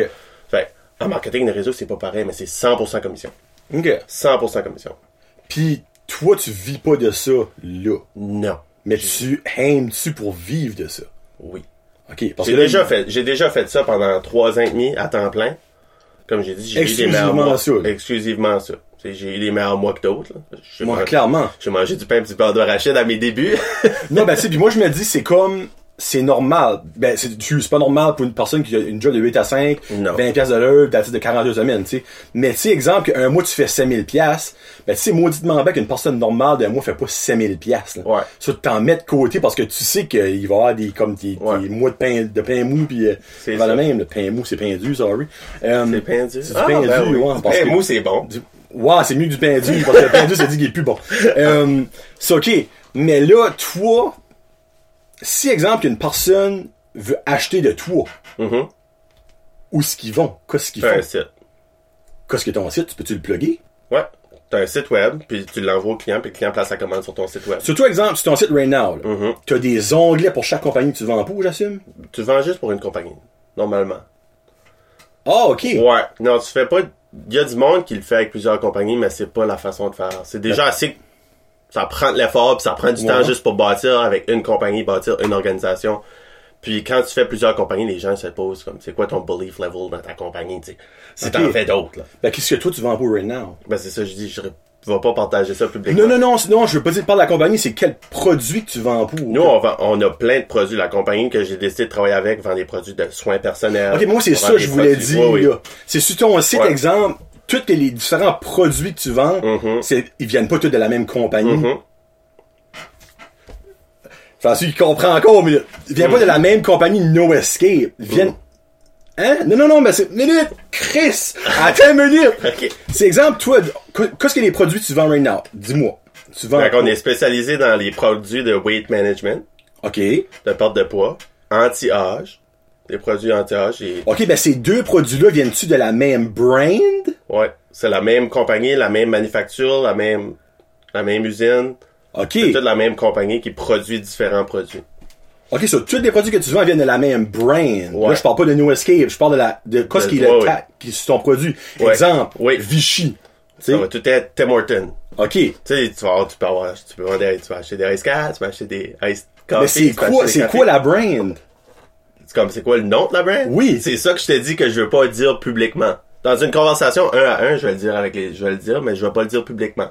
Fait, en marketing de réseau, c'est pas pareil, mais c'est 100% commission. OK. 100% commission. Puis, toi, tu vis pas de ça, là. Non. Mais tu aimes-tu pour vivre de ça? Oui. OK. J'ai déjà fait, j'ai déjà fait ça pendant trois ans et demi à temps plein. Comme j'ai dit, j'ai eu des meilleurs mois. ça. Exclusivement ça. J'ai eu des meilleurs mois que d'autres. Moi, mangé- clairement. J'ai mangé du pain et du beurre d'arachide à mes débuts. Non, ben, tu sais, puis moi, je me dis, c'est comme, c'est normal. Ben, c'est, tu- c'est pas normal pour une personne qui a une job de 8 à 5, Non. 20 piastres de l'heure, t'as de 42 semaines, tu sais. Mais, tu sais, exemple, qu'un mois, tu fais 5000 piastres, ben, tu sais, mauditement bien qu'une personne normale d'un mois fait pas 5000 piastres, là. Ouais. Ça, t'en mets de côté parce que tu sais qu'il va y avoir des, comme, des, Ouais. des mois de pain, de pain mou pis, euh, C'est voilà ça. même, le pain mou, c'est pain dur, sorry. Euh, C'est pain dur. C'est du pain ben dur, oui. ouais, parce pain que- mou, c'est bon. du- c'est mieux que du pain dur, parce que le pain dur, c'est dit qu'il est plus bon. Euh, c'est ok. Mais là, toi, si, exemple, une personne veut acheter de toi, Mhm. où est-ce qu'ils vont? Qu'est-ce qu'ils font? un site. Qu'est-ce que ton site? Tu peux-tu le plugger? Ouais. T'as un site web, puis tu l'envoies au client, puis le client place sa commande sur ton site web. Surtout, exemple, sur ton site right now, là, Mhm. t'as des onglets pour chaque compagnie que tu vends pour, j'assume? Tu vends juste pour une compagnie, normalement. Ah, ok. Ouais. Non, tu fais pas. Il y a du monde qui le fait avec plusieurs compagnies, mais c'est pas la façon de faire. C'est déjà assez. Ça prend de l'effort, puis ça prend du Ouais. temps juste pour bâtir avec une compagnie, bâtir une organisation. Puis quand tu fais plusieurs compagnies, les gens se posent comme c'est quoi ton belief level dans ta compagnie, tu sais? Si Ok. t'en fais d'autres, là. Ben, qu'est-ce que toi, tu vends pour right now? Ben c'est ça, je dis, je vais pas partager ça publiquement. Non, non, non, non, je veux pas dire par la compagnie, c'est quel produit que tu vends pour. Nous, on, vend- on a plein de produits. La compagnie que j'ai décidé de travailler avec vend des produits de soins personnels. Ok, moi, c'est ça je voulais produits- dire, Oui, oui. là. C'est sur ton site, Ouais. exemple, tous les différents produits que tu vends, Mhm. c'est, ils viennent pas tous de la même compagnie. Mhm. Enfin, celui qui comprend encore, mais il vient pas de la même compagnie No Escape. Ils viennent... Hein? Non, non, non, mais c'est... Minute! Chris! Attends une minute! Ok. C'est exemple, toi, qu'est-ce que les produits que tu vends right now? Dis-moi. Tu vends... Fait qu'on est spécialisé dans les produits de weight management, OK. de perte de poids, anti-âge, des produits anti-âge et, OK, ben ces deux produits-là viennent-tu de la même brand? Ouais, c'est la même compagnie, la même manufacture, la même, la même usine. OK. C'est toute la même compagnie qui produit différents produits. OK, so, tous les produits que tu vends viennent de la même brand. Ouais. Là, je parle pas de No Escape, je parle de la, de qu'est-ce De- qui ouais, ouais. qui est sur ton produit. Ouais. Exemple. Vichy. Ça va tout être Tim Horton. OK. Tu sais, tu vas avoir, tu peux avoir, tu peux vendre des, tu vas acheter des Ice Cats, tu vas acheter des Ice Coffee. Mais c'est quoi, c'est quoi la brand? C'est comme, c'est quoi le nom de la brand? Oui. C'est ça que je t'ai dit que je veux pas dire publiquement. Dans une conversation un à un, je vais le dire avec les, je vais le dire, mais je vais pas le dire publiquement.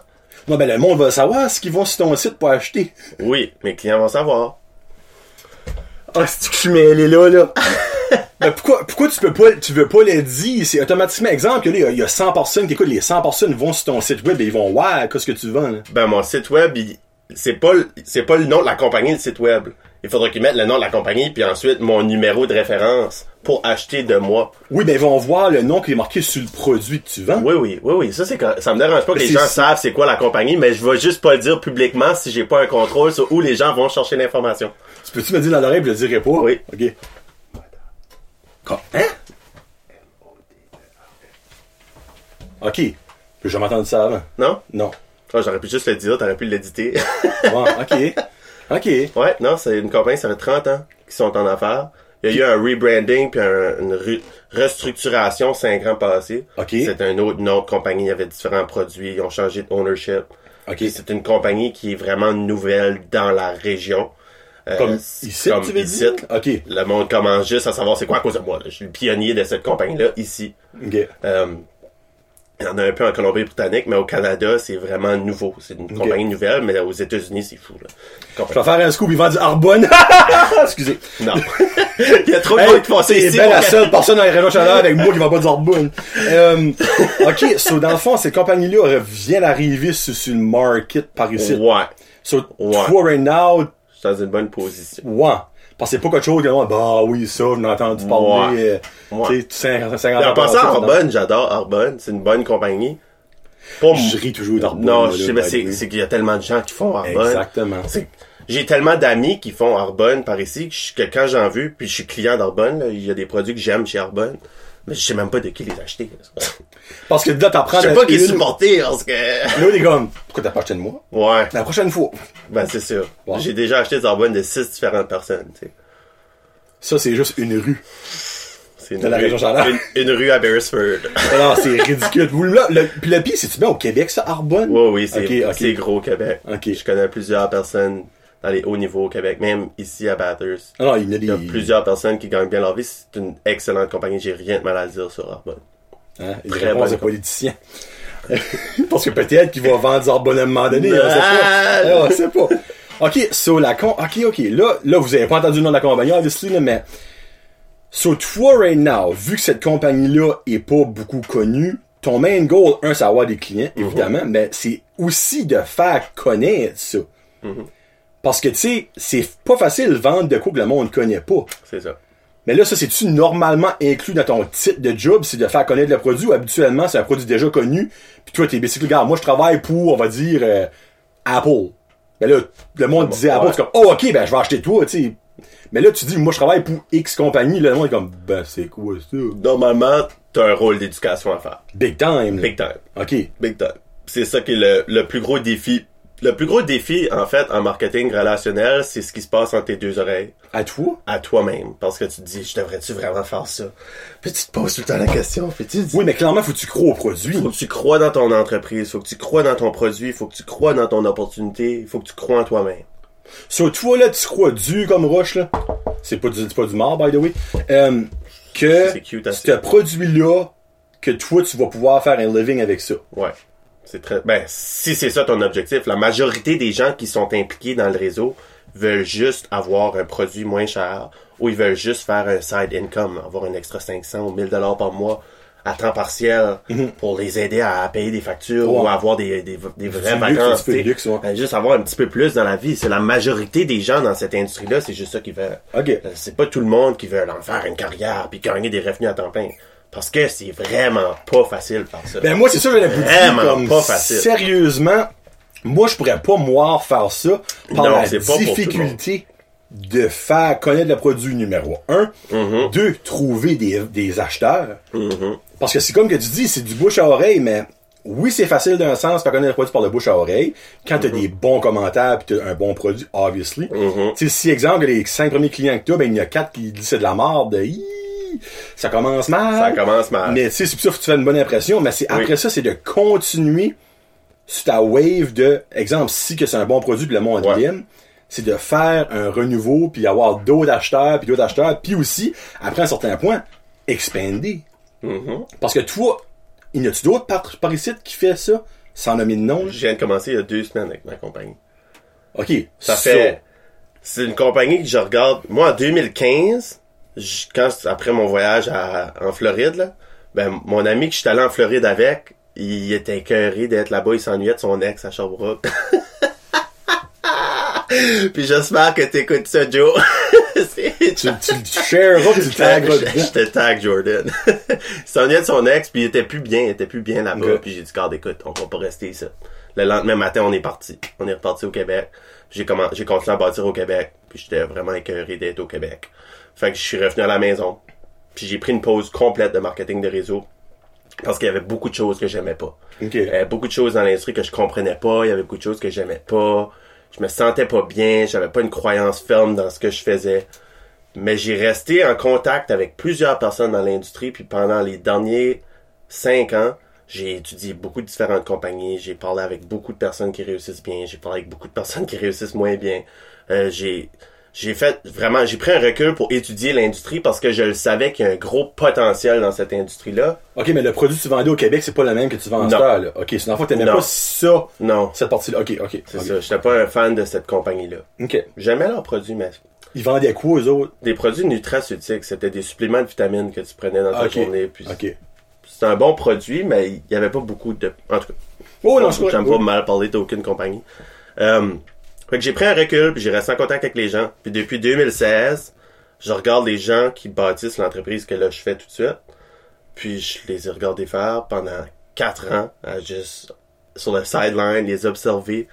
Non, ben, le monde va savoir ce qu'ils vont sur ton site pour acheter. Oui, mes clients vont savoir. Ah, c'est que je suis mêlé là, là. Mais pourquoi, pourquoi tu peux pas, tu veux pas le dire? C'est automatiquement, exemple, que là, il y a- il y, a 100 personnes qui écoutent, les 100 personnes vont sur ton site web et ils vont voir qu'est-ce que tu vends, là. Ben, mon site web, il- c'est pas, le- c'est pas le nom de la compagnie, le site web. Il faudrait qu'ils mettent le nom de la compagnie, puis ensuite mon numéro de référence pour acheter de moi. Oui, ben, ils vont voir le nom qui est marqué sur le produit que tu vends. Oui, oui, oui, oui. Ça, c'est quand- ça me dérange pas que Mais les gens savent c'est quoi la compagnie, mais je vais juste pas le dire publiquement si j'ai pas un contrôle sur où les gens vont chercher l'information. Tu peux-tu me dire dans l'oreille, je le dirai pas? Oui. OK. Quoi? Hein? OK. J'ai jamais entendu ça avant. Non? Non. Ah, j'aurais pu juste le dire, t'aurais pu l'éditer. Bon, OK. OK. ouais, non, c'est une compagnie, ça fait 30 ans qu'ils sont en affaires. Il y a eu un rebranding puis un- une re- restructuration 5 ans passés. OK. C'était un autre nom de compagnie, il y avait différents produits, ils ont changé de ownership. C'est une compagnie qui est vraiment nouvelle dans la région. Euh, Comme c'est ici, comme tu veux ici. dire? Le monde commence juste à savoir c'est quoi à cause de moi. là. Je suis le pionnier de cette compagnie-là ici. OK. Euh, il y en a un peu en Colombie-Britannique, mais au Canada, c'est vraiment nouveau. C'est une compagnie nouvelle, mais aux États-Unis, c'est fou. Là. Je vais faire un scoop, ils vendent du Arbonne. Excusez. Non. il y a trop de monde qui font ça c'est bien la seule personne dans les régions chaleur avec moi qui va pas dire Arbonne. Euh, OK, so dans le fond, cette compagnie-là vient d'arriver sur, sur le market par ici. Ouais. So, Ouais. toi, right now, Je suis dans une bonne position. ouais. Parce que c'est pas quelque chose que, bah oui, ça, j'en ai entendu parler. euh. Tu sais, 50, 50 Et en passant, passés, Arbonne, j'adore Arbonne. C'est une bonne compagnie. Pour Je ris toujours d'Arbonne. Non, je sais, mais c'est qu'il y a tellement de gens qui font Arbonne. Exactement. J'ai tellement d'amis qui font Arbonne par ici que, je- quand j'en veux, puis je suis client d'Arbonne, il y a des produits que j'aime chez Arbonne, mais je sais même pas de qui les acheter. Parce que là, t'apprends Je sais pas qui une- supporter parce que... Là, les gars, pourquoi t'as pas acheté de moi? Ouais, La prochaine fois. ben c'est sûr. J'ai déjà acheté des Arbonne de six différentes personnes, tu sais. Ça, c'est juste une rue. C'est une, De la rue- région Chaleur. une, une rue à Beresford. Alors, c'est ridicule. Vous, là, le, puis le pire, c'est-tu bien au Québec, ça, Arbonne? oui, oui, c'est gros Québec. Ok. Je connais plusieurs personnes dans les hauts niveaux au Québec, même ici à Bathurst. Alors, il y a des... Il y a plusieurs personnes qui gagnent bien leur vie. C'est une excellente compagnie. J'ai rien de mal à dire sur Arbonne. Hein, une Très réponse bonne de politicien. Parce que peut-être qu'il va vendre Arbonne à un moment donné, on sait pas. on sait pas. Ok, so la con... Ok, ok, là, là, vous avez pas entendu le nom de la compagnie, obviously, là, mais... So, toi, right now, vu que cette compagnie-là est pas beaucoup connue, ton main goal, un, c'est avoir des clients, évidemment, mais c'est aussi de faire connaître ça. Parce que, tu sais, c'est pas facile de vendre de quoi que le monde connaît pas. C'est ça. Mais là, ça, c'est-tu normalement inclus dans ton titre de job, c'est de faire connaître le produit ou habituellement, c'est un produit déjà connu, puis toi, t'es basically, regarde, moi, je travaille pour, on va dire, euh, Apple. Mais là, le monde disait Apple, ouais. c'est comme, oh, ok, ben, je vais acheter toi, tu sais. Mais là, tu dis, moi, je travaille pour X compagnie, là, le monde est comme, ben, c'est quoi ça? Normalement, t'as un rôle d'éducation à faire. Big time, là. Big time. Ok. Big time. C'est ça qui est le, le plus gros défi. Le plus gros défi, en fait, en marketing relationnel, c'est ce qui se passe entre tes deux oreilles. À toi? À toi-même. Parce que tu te dis, je devrais-tu vraiment faire ça? Puis tu te poses tout le temps la question. Puis tu dis, Oui, mais clairement, faut que tu crois au produit. faut que tu crois dans ton entreprise. Faut que tu crois dans ton produit. Faut que tu crois dans ton opportunité. Faut que tu crois en toi-même. Sur toi, là, tu crois dur comme roche, là? C'est pas du, pas du mort, by the way. Euh, que C'est cute, ce produit-là, que toi, tu vas pouvoir faire un living avec ça. Ouais. C'est très, ben, si c'est ça ton objectif, la majorité des gens qui sont impliqués dans le réseau veulent juste avoir un produit moins cher ou ils veulent juste faire un side income, avoir un extra 500 ou 1000 dollars par mois à temps partiel pour les aider à payer des factures ou à avoir des, des, des vraies vacances. luxe, ouais. Ben, juste avoir un petit peu plus dans la vie. C'est la majorité des gens dans cette industrie-là, c'est juste ça qu'ils veulent. OK. Euh, C'est pas tout le monde qui veut en faire une carrière puis gagner des revenus à temps plein. Parce que c'est vraiment pas facile par ça. Ben moi, c'est ça que dire. Vraiment comme, pas facile. Sérieusement, moi, je pourrais pas, moi, faire ça par Non, la difficulté de faire connaître le produit numéro un. Mm-hmm. Deux, trouver des, des acheteurs. Parce que c'est comme que tu dis, c'est du bouche à oreille, mais oui, c'est facile d'un sens faire connaître le produit par le bouche à oreille. Quand Mm-hmm. t'as des bons commentaires pis t'as un bon produit, obviously. Tu sais, si exemple, les cinq premiers clients que t'as, ben, il y en a quatre qui disent c'est de la merde, ça commence mal. Ça commence mal. Mais c'est pour ça que tu fais une bonne impression, mais c'est Oui. après ça, c'est de continuer sur ta wave de, exemple, si que c'est un bon produit puis le monde Ouais. l'aime, c'est de faire un renouveau puis avoir d'autres acheteurs puis d'autres acheteurs puis aussi, après un certain point, expander. Mm-hmm. Parce que toi, il y a-tu d'autres par, par ici qui fait ça sans nommer de nom? Je viens de commencer il y a deux semaines avec ma compagnie. Ok. Ça fait. C'est une compagnie que je regarde. Moi, en 2015, quand après mon voyage à- en Floride, là, ben mon ami que j'étais allé en Floride avec, il était écœuré d'être là-bas, il s'ennuyait de son ex à Sherbrooke. Puis j'espère que t'écoutes ça, Joe. Tu, tu, tu shareras pis tu tagueras je, je te tag Jordan. il s'ennuyait de son ex, puis il était plus bien, il était plus bien là-bas. Ok. Puis j'ai dit, garde, écoute, on va pas rester ici. Le lendemain matin, on est parti. On est reparti au Québec. J'ai commen- j'ai continué à bâtir au Québec. Puis j'étais vraiment écœuré d'être au Québec. Fait que je suis revenu à la maison. Puis j'ai pris une pause complète de marketing de réseau. Parce qu'il y avait beaucoup de choses que j'aimais pas. Il y avait beaucoup de choses dans l'industrie que je comprenais pas. Il y avait beaucoup de choses que j'aimais pas. Je me sentais pas bien. J'avais pas une croyance ferme dans ce que je faisais. Mais j'ai resté en contact avec plusieurs personnes dans l'industrie. Puis pendant les derniers cinq ans, j'ai étudié beaucoup de différentes compagnies. J'ai parlé avec beaucoup de personnes qui réussissent bien. J'ai parlé avec beaucoup de personnes qui réussissent moins bien. Euh, j'ai j'ai fait vraiment, j'ai pris un recul pour étudier l'industrie parce que je le savais qu'il y a un gros potentiel dans cette industrie-là. Ok, mais le produit que tu vendais au Québec, c'est pas le même que tu vends en. Star, là. Ok, c'est dans le fond, t'aimais pas ça, Non, cette partie-là. Ok, ok. c'est ok. ça. J'étais pas un fan de cette compagnie-là. Ok. J'aimais leurs produits, mais Ils vendaient quoi, aux autres? des produits nutraceutiques, c'était des suppléments de vitamines que tu prenais dans ta journée. Puis Ok. c'était un bon produit, mais il y avait pas beaucoup de. En tout cas, Oh, non, c'est j'aime pas mal parler d'aucune compagnie. Euh, fait j'ai pris un recul, puis j'ai resté en contact avec les gens. Puis depuis 2016, je regarde les gens qui bâtissent l'entreprise que là je fais tout de suite. Puis je les ai regardés faire pendant quatre ans, juste sur le sideline, les observer.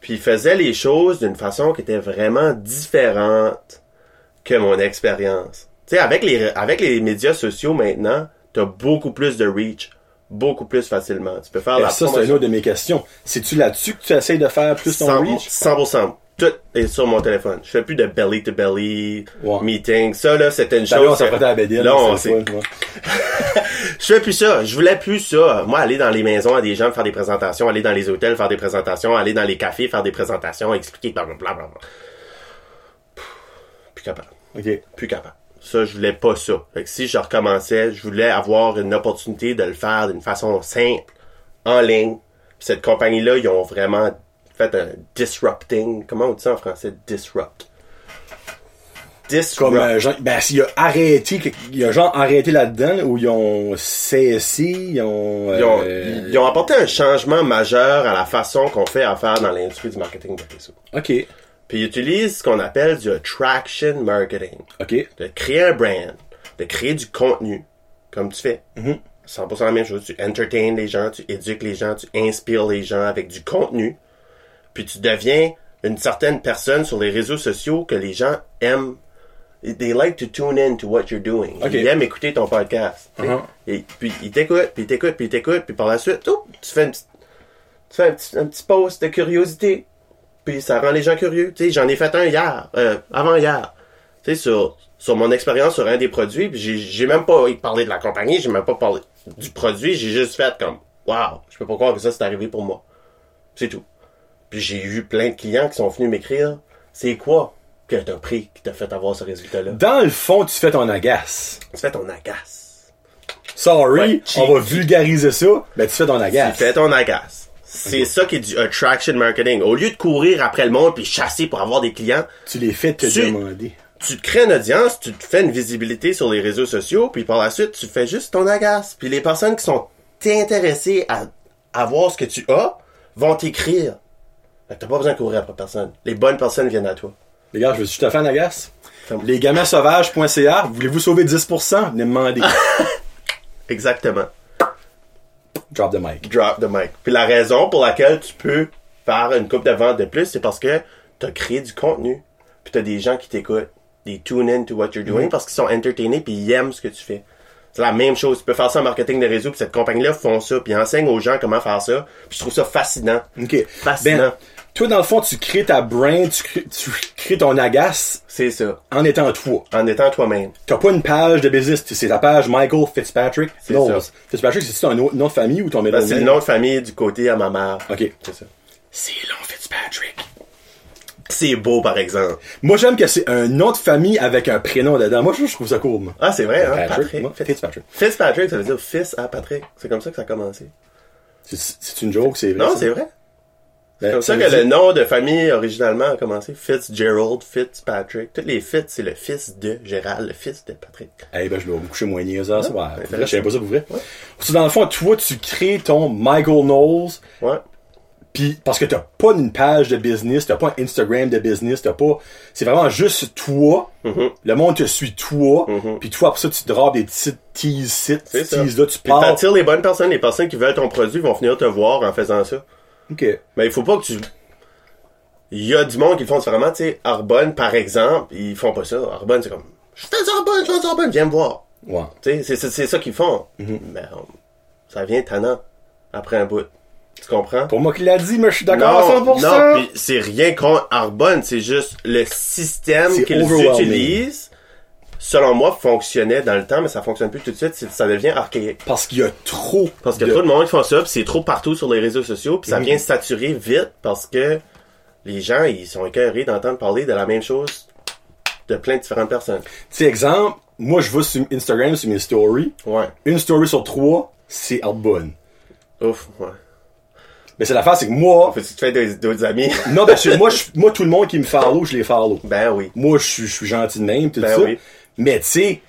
Puis ils faisaient les choses d'une façon qui était vraiment différente que mon expérience. Tu avec les, avec les médias sociaux maintenant, t'as beaucoup plus de reach, beaucoup plus facilement. Tu peux faire Ben, la ça, c'est une autre de mes questions. C'est-tu là-dessus que tu essayes de faire plus ton 100%, reach? 100%. Tout est sur mon téléphone. Je fais plus de belly to belly Ouais. meeting. Ça, là, c'était une Ben là, on chose. que- à la bédaine, Là, on sait. ouais. Je fais plus ça. Je voulais plus ça. Moi, aller dans les maisons à des gens, faire des présentations, aller dans les hôtels, faire des présentations, aller dans les cafés, faire des présentations, expliquer, blablabla. Pff, Plus capable. Ok. Plus capable. Ça, je voulais pas ça. Fait que si je recommençais, je voulais avoir une opportunité de le faire d'une façon simple, en ligne. Puis cette compagnie-là, ils ont vraiment fait un disrupting. Comment on dit ça en français? Disrupt. Disrupt. Comme, euh, genre, ben, s'il a arrêté, il y a genre arrêté là-dedans, là, où ils ont cessé, ils ont, Ils ont, euh, ils ont apporté un changement majeur à la façon qu'on fait affaire dans l'industrie du marketing de réseau. ok, Puis ils utilisent ce qu'on appelle du attraction marketing. ok, De créer un brand, de créer du contenu, comme tu fais. 100% la même chose. Tu entertains les gens, tu éduques les gens, tu inspires les gens avec du contenu. Puis tu deviens une certaine personne sur les réseaux sociaux que les gens aiment. They like to tune in to what you're doing. Ok. Ils aiment écouter ton podcast. Uh-huh. Et puis ils t'écoutent, puis ils t'écoutent, puis ils t'écoutent, puis par la suite, oup, tu fais, une petite- tu fais un, petit, un petit post de curiosité. Puis ça rend les gens curieux. Tu sais, j'en ai fait un hier, euh, avant hier. Tu sais, sur, sur mon expérience sur un des produits, puis j'ai, même pas parlé de la compagnie, j'ai même pas parlé du produit, j'ai juste fait comme, waouh, je peux pas croire que ça c'est arrivé pour moi. C'est tout. Puis j'ai eu plein de clients qui sont venus m'écrire, c'est quoi que t'as pris qui t'a fait avoir ce résultat-là? Dans le fond, tu fais ton agace. Tu fais ton agace. Sorry, Ouais, on va vulgariser ça, ben tu fais ton agace. Tu fais ton agace. C'est ça qui est du attraction marketing. Au lieu de courir après le monde puis chasser pour avoir des clients, Tu les fais te Tu- demander. tu te crées une audience, tu te fais une visibilité sur les réseaux sociaux, puis par la suite, tu fais juste ton agace. Puis les personnes qui sont intéressées à, à voir ce que tu as vont t'écrire. T'as pas besoin de courir après personne. Les bonnes personnes viennent à toi. Les gars, je suis tout à fait en agace. Comme- Lesgamansauvages.ca, voulez-vous sauver 10%? Venez me demander. Exactement. Drop the mic. Drop the mic. Puis la raison pour laquelle tu peux faire une coupe de vente de plus, c'est parce que t'as créé du contenu. Puis t'as des gens qui t'écoutent. They tune in to what you're doing parce qu'ils sont entertainés puis ils aiment ce que tu fais. C'est la même chose. Tu peux faire ça en marketing de réseau puis cette compagnie-là font ça puis ils enseignent aux gens comment faire ça. Puis je trouve ça fascinant. OK. Fascinant. Ben, toi, dans le fond, tu crées ta brain, tu crées, tu crées ton agace C'est ça. en étant toi. En étant toi-même. T'as pas une page de business, c'est ta page Michael Fitzpatrick. C'est Non, ça. Fitzpatrick, c'est un autre nom de famille ou ton middle Ben, c'est le nom de famille du côté à ma mère. OK. C'est ça. C'est long, Fitzpatrick. C'est beau, par exemple. Moi, j'aime que c'est un nom de famille avec un prénom dedans. Moi, je trouve ça cool, moi. Ah, c'est vrai, hein? Patrick, Patrick. moi, Fitzpatrick. Fitzpatrick, ça veut dire fils à Patrick. C'est comme ça que ça a commencé. C'est- une joke, c'est vrai. Non, c'est vrai. Ben, C'est comme ça que le nom de famille originalement a commencé. Fitzgerald, Fitzpatrick. Tous les Fitz, c'est le fils de Gérald, le fils de Patrick. Eh ben, je dois me coucher moins niaise, ça. Ouais, pour vrai, intéressant. je savais pas ça pour vrai. Dans le fond, toi, tu crées ton Michael Knowles, Ouais. Puis parce que t'as pas une page de business, t'as pas un Instagram de business, t'as pas. C'est vraiment juste toi. Mhm. Le monde te suit toi. Puis toi après ça tu drops des petits tease sites, là, tu parles. t'attires les bonnes personnes, les personnes qui veulent ton produit vont venir te voir en faisant ça. Ok. Mais il faut pas que tu... Il y a du monde qui le font différemment, tu sais. Arbonne, par exemple, ils font pas ça. Arbonne, c'est comme, je fais Arbonne, je fais Arbonne, viens me voir. Tu sais, c'est- ça qu'ils font. Mhm. Mais euh, ça vient tannant après un bout. Tu comprends? Pour moi qui l'a dit, mais je suis d'accord à 100%. non, c'est rien contre Arbonne, c'est juste le système qu'ils utilisent, selon moi, fonctionnait dans le temps, mais ça fonctionne plus tout de suite, ça devient archaïque. Parce qu'il y a trop. Parce qu'il y de- a trop de monde qui font ça, puis c'est trop partout sur les réseaux sociaux, puis ça Mhm. vient saturer vite parce que les gens, ils sont écœurés d'entendre parler de la même chose de plein de différentes personnes. Tu exemple, moi je vais sur Instagram, sur mes stories. Ouais. Une story sur trois, c'est Arbonne. Ouf, ouais. Mais c'est l'affaire, c'est que moi. Faut que tu te fais des- d'autres amis. Non, que moi, je- moi, tout le monde qui me follow, je les follow. ben oui. Moi, je suis, je suis gentil de même, tout Ben ça. oui. Mais tu sais,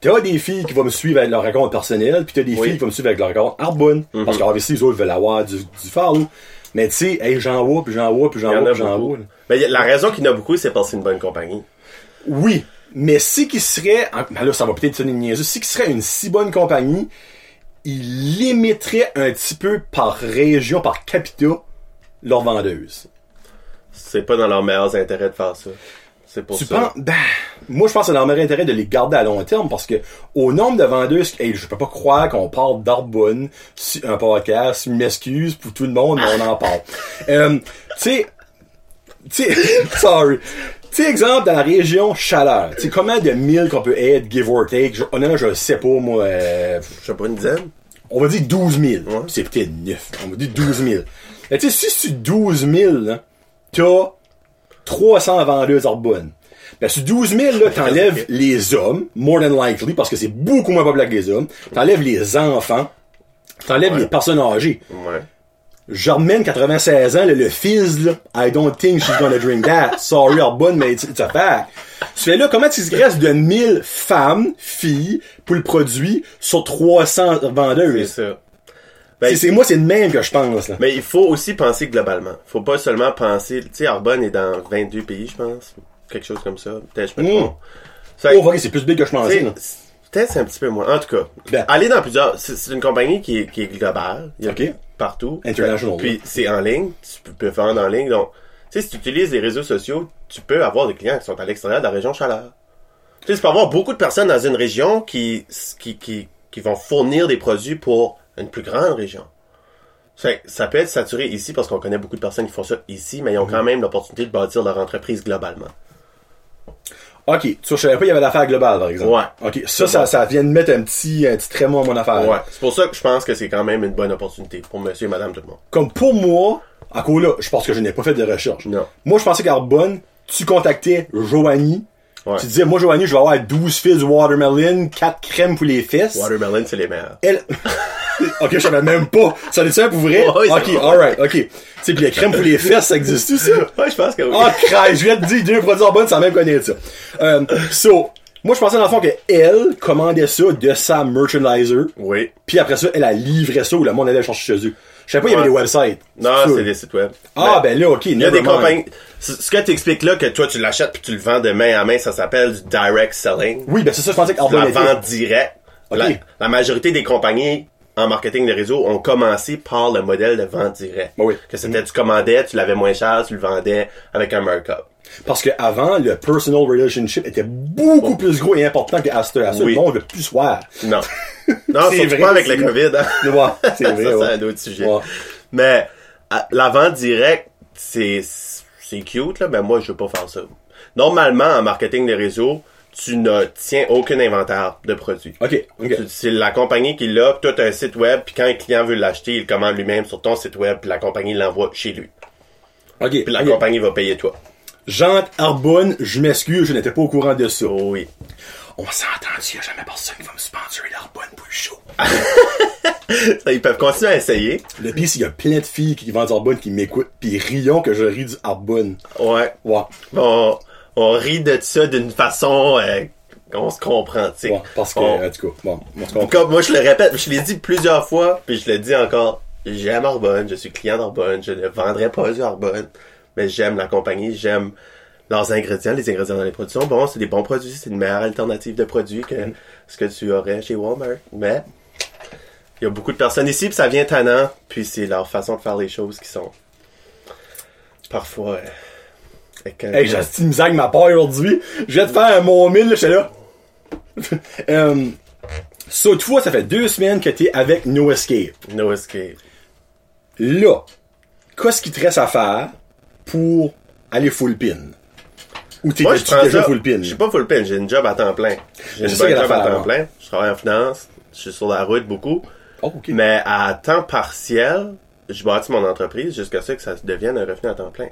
t'as des filles qui vont me suivre avec leur raconte personnel, puis t'as des Oui. Filles qui vont me suivre avec leur raconte Arbonne. Parce qu'obviously, les autres veulent avoir du, du. Mais tu sais, hey, j'en vois, puis j'en vois, puis Il j'en y en vois, puis j'en vois. a- la raison qu'il y en a beaucoup, c'est parce que c'est une bonne compagnie. Oui. Mais si qui serait, en- ben là, ça va peut-être sonner une niaiseuse, si qui serait une si bonne compagnie, il limiterait un petit peu par région, par capita, leurs vendeuses. C'est pas dans leurs meilleurs intérêts de faire ça. C'est pour Tu ça. penses, ben, moi, je pense que c'est dans leur intérêt de les garder à long terme parce que, au nombre de vendeuses, hey, je peux pas croire qu'on parle d'Arbonne un podcast, m'excuse pour tout le monde, mais on en parle. Euh, tu sais, tu sais, sorry. Tu sais, exemple, dans la région chaleur, tu sais, combien de milles qu'on peut être, give or take, je, honnêtement, je sais pas, moi, euh, Je sais pas, une dizaine? on va dire 12 000. Ouais. C'est peut-être 9. On va dire 12 000. Mais tu sais, si sur 12 000, là, t'as 300 vendeuses Arbonne. Ben, sur 12 000, là, t'enlèves les hommes, more than likely, parce que c'est beaucoup moins populaire que les hommes. T'enlèves les enfants. T'enlèves Ouais. les personnes âgées. Ouais. Germaine, 96 ans, là, le fils, là, I don't think she's gonna drink that. Sorry, Arbonne, mais it's, it's a fact. Tu fais là, comment tu reste de 1000 femmes, filles, pour le produit sur 300 C'est vendeuses? ça. Ben, C'est, moi, c'est le même que je pense, là. Mais il faut aussi penser globalement. Faut pas seulement penser, tu sais, Arbonne est dans 22 pays, je pense. Quelque chose comme ça. Peut-être, je me Mm. trompe. Ça, Oh, ok, c'est plus big que je pensais, Peut-être c'est un petit peu moins. En tout cas, Ben. aller dans plusieurs. C'est une compagnie qui est, qui est globale. Il y a partout. International, Puis c'est en ligne. Tu peux- peux vendre en ligne. Donc, tu sais, si tu utilises les réseaux sociaux, tu peux avoir des clients qui sont à l'extérieur de la région chaleur. Tu sais, tu peux avoir beaucoup de personnes dans une région qui, qui, qui, qui vont fournir des produits pour une plus grande région. Que ça peut être saturé ici parce qu'on connaît beaucoup de personnes qui font ça ici, mais ils ont Mhm. quand même l'opportunité de bâtir leur entreprise globalement. Ok, tu vois, je savais pas qu'il y avait l'affaire globale, par exemple. Ouais. Ok, ça, ça, ça vient de mettre un petit, un petit à mon affaire. Ouais. C'est pour ça que je pense que c'est quand même une bonne opportunité pour monsieur et madame tout le monde. Comme pour moi, à cause là, je pense que je n'ai pas fait de recherche. Non. Moi, je pensais qu'Arbonne, tu contactais Joanie. Ouais. Tu disais, moi, Joanie, je vais avoir 12 fils de watermelon, 4 crèmes pour les fesses. Watermelon, c'est les meilleurs. Elle, Ok, je savais même pas. Ça allait ça pour vrai? Ouais, ok, alright, ok. Tu sais, pis la crème pour les fesses, ça existe aussi, ça? Ouais, je pense que oui. Crème, je viens de dire deux produits en bonne sans même connaître ça. Euh, so, moi, je pensais dans le fond qu'elle commandait ça de sa merchandiser, Oui. puis après ça, elle a livré ça où le monde allait chercher chez eux. Je savais pas, il y avait des websites. Non, c'est des sites web. Ah, ben là, ok, Il y a des compagnies. Ce que tu expliques là, que toi tu l'achètes puis tu le vends de main à main, ça s'appelle du direct selling. Oui, ben c'est ça, je pensais la qu'Arbonne était. vente directe. La, la majorité des compagnies en marketing de réseau ont commencé par le modèle de vente directe. Oui. Que c'était tu commandais, tu l'avais moins cher, tu le vendais avec un markup. Parce que avant, le personal relationship était beaucoup plus gros et important que Astor. Astor, Oui. le monde veut plus voir. Non. Non, C'est surtout vrai, pas avec c'est le vrai. COVID. Hein. Ouais, c'est Ça, vrai, c'est ouais. un autre sujet. Ouais. Mais la vente directe, c'est c'est cute là, mais moi je veux pas faire ça. Normalement en marketing de réseau, tu ne tiens aucun inventaire de produits. Ok. Tu- C'est la compagnie qui l'a, puis toi t'as un site web, puis quand un client veut l'acheter, il le commande lui-même sur ton site web, puis la compagnie l'envoie chez lui. Ok. Puis la compagnie va payer toi. Jean Arbonne, je m'excuse, je n'étais pas au courant de ça. Oh oui. On s'entend, il y a jamais personne qui va me sponsorer d'Arbonne pour le show. Ils peuvent continuer à essayer. Le pire, c'est qu'il y a plein de filles qui vendent du Arbonne qui m'écoutent, pis rions que je ris du Arbonne. Ouais. Ouais. On, on rit de ça d'une façon euh, qu'on se comprend, tu sais. Ouais, parce que, On- en tout cas, bon, on se comprend. Comme moi je le répète, je l'ai dit plusieurs fois, puis je le dis encore. J'aime Arbonne, je suis client d'Arbonne, je ne vendrai pas du Arbonne, mais j'aime la compagnie, j'aime leurs ingrédients, les ingrédients dans les produits sont bons, c'est des bons produits, c'est une meilleure alternative de produits que ce que tu aurais chez Walmart. Mais il y a beaucoup de personnes ici, puis ça vient tannant, puis c'est leur façon de faire les choses qui sont parfois euh, avec Hey, j'ai une misère avec ma part aujourd'hui. Je vais te faire un mon mille, j'étais là. euh, so, toi, ça fait deux semaines que t'es avec No Escape. No escape. Là, qu'est-ce qui te reste à faire pour aller full pin? Ou t'es Moi, je prends déjà ça. full pin? Je suis pas full pin, j'ai une job à temps plein. J'ai une bonne job à temps plein. Je travaille en finance. Je suis sur la route beaucoup. Oh, ok. Mais à temps partiel, je bâtis mon entreprise jusqu'à ce que ça devienne un revenu à temps plein.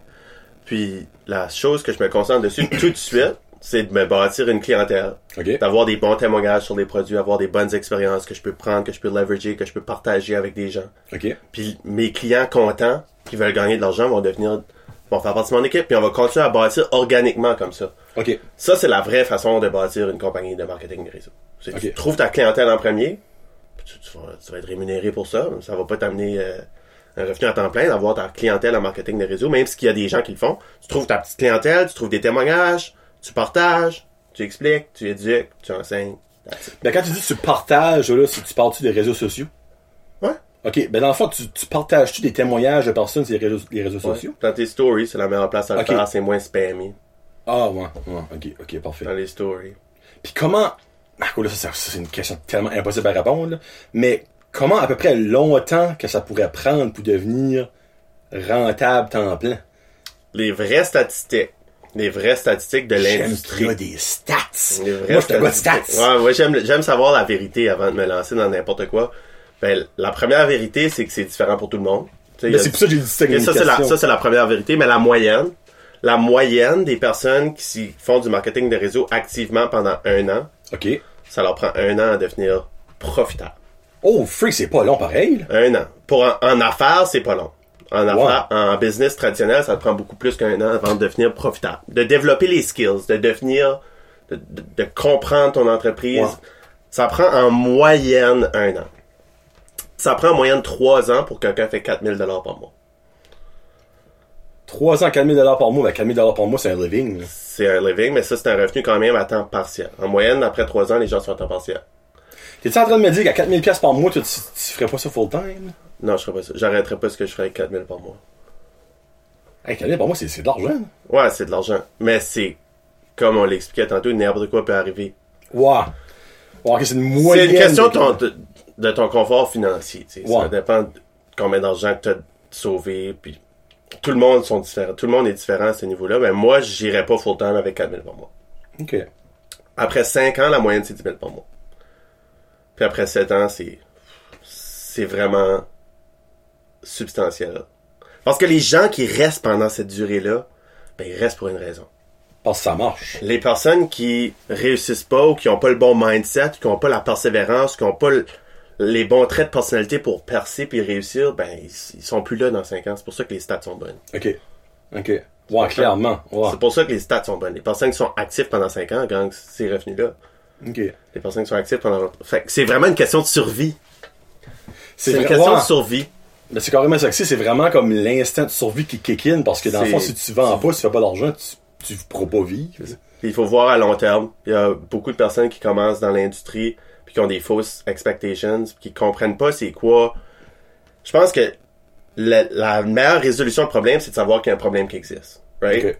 Puis, la chose que je me concentre dessus tout de suite, c'est de me bâtir une clientèle. Ok. D'avoir des bons témoignages sur les produits, avoir des bonnes expériences que je peux prendre, que je peux leverager, que je peux partager avec des gens. Ok. Puis mes clients contents qui veulent gagner de l'argent vont devenir vont faire partie de mon équipe, puis on va continuer à bâtir organiquement comme ça. Ok. Ça, c'est la vraie façon de bâtir une compagnie de marketing de réseau. C'est. Tu trouves ta clientèle en premier, puis tu, tu vas, tu vas être rémunéré pour ça. Ça va pas t'amener euh, un revenu à temps plein d'avoir ta clientèle en marketing de réseau, même s'il y a des gens qui le font. Tu trouves ta petite clientèle, tu trouves des témoignages, tu partages, tu expliques, tu éduques, tu enseignes. Ben, quand tu dis tu partages, là, si tu parles-tu des réseaux sociaux? Ouais. Ok. Ben, dans le fond, tu, tu partages-tu des témoignages de personnes sur les réseaux, les réseaux Ouais. sociaux? Dans tes stories, c'est la meilleure place à le Ok. faire, c'est moins spammy Ah, ouais. ouais. Ok, ok, parfait. dans les stories. Puis comment... Ah, cool, là, ça, ça, c'est une question tellement impossible à répondre, là. Mais comment à peu près longtemps que ça pourrait prendre pour devenir rentable temps plein? Les vraies statistiques, les vraies statistiques de l'industrie. des stats. Les vraies Moi, je te gars de stats. statistiques. Ouais, j'aime, j'aime savoir la vérité avant de me lancer dans n'importe quoi. Ben, la première vérité, c'est que c'est différent pour tout le monde. C'est pour ça que j'ai dit ça ça, c'est la, ça, c'est la première vérité, mais la moyenne, la moyenne des personnes qui font du marketing de réseau activement pendant un an, OK. ça leur prend un an à devenir profitable. Oh, freak, c'est pas long pareil. Un an. Pour en, en affaires, c'est pas long. En Wow. affaires, en business traditionnel, ça te prend beaucoup plus qu'un an avant de devenir profitable. De développer les skills, de devenir, de, de- de comprendre ton entreprise. Wow. Ça prend en moyenne un an. Ça prend en moyenne trois ans pour que quelqu'un fait 4000 dollars par mois. 300, 4000 par mois. Ben, 4000 par mois, c'est un living. C'est un living, mais ça, c'est un revenu quand même à temps partiel. En moyenne, après trois ans, les gens sont à temps partiel. T'es-tu en train de me dire qu'à 4000 pièces par mois, tu, tu, tu ferais pas ça full time? Non, je ferais pas ça. J'arrêterais pas ce que je ferais avec 4000 par mois. Hey, 4000 par mois, c'est, c'est de l'argent. Ouais, c'est de l'argent. Mais c'est, comme on l'expliquait tantôt, n'importe quoi peut arriver. Wow. Wow, ok, c'est une C'est moyenne. une question de de- ton, confort financier. Ouais. Ça dépend de combien d'argent que tu as sauvé. Puis tout le monde sont différents. Tout le monde est différent à ce niveau-là. Mais moi, j'irais pas full time avec 4000 par mois. Ok. Après 5 ans, la moyenne, c'est 10 000 par mois. Puis après 7 ans, c'est, c'est vraiment substantiel. Parce que les gens qui restent pendant cette durée-là, ben, ils restent pour une raison. Parce que ça marche. Les personnes qui réussissent pas ou qui ont pas le bon mindset, qui ont pas la persévérance, qui ont pas le- les bons traits de personnalité pour percer puis réussir, ben, ils, ils sont plus là dans 5 ans. C'est pour ça que les stats sont bonnes. OK. OK. Ouais, clairement. C'est pour ça que les stats sont bonnes. Les personnes qui sont actives pendant 5 ans gagnent ces revenus-là. OK. Les personnes qui sont actives pendant... Fait c'est vraiment une question de survie. C'est une vrai- question de survie. Mais c'est carrément ça que c'est. C'est vraiment comme l'instinct de survie qui kick in parce que dans le fond, si tu vends pas, si tu fais pas d'argent, tu, tu pourras pas vivre. Il faut voir à long terme. Il y a beaucoup de personnes qui commencent dans l'industrie puis qui ont des fausses expectations, puis qui comprennent pas c'est quoi. Je pense que la, la meilleure résolution de problème, c'est de savoir qu'il y a un problème qui existe. Right?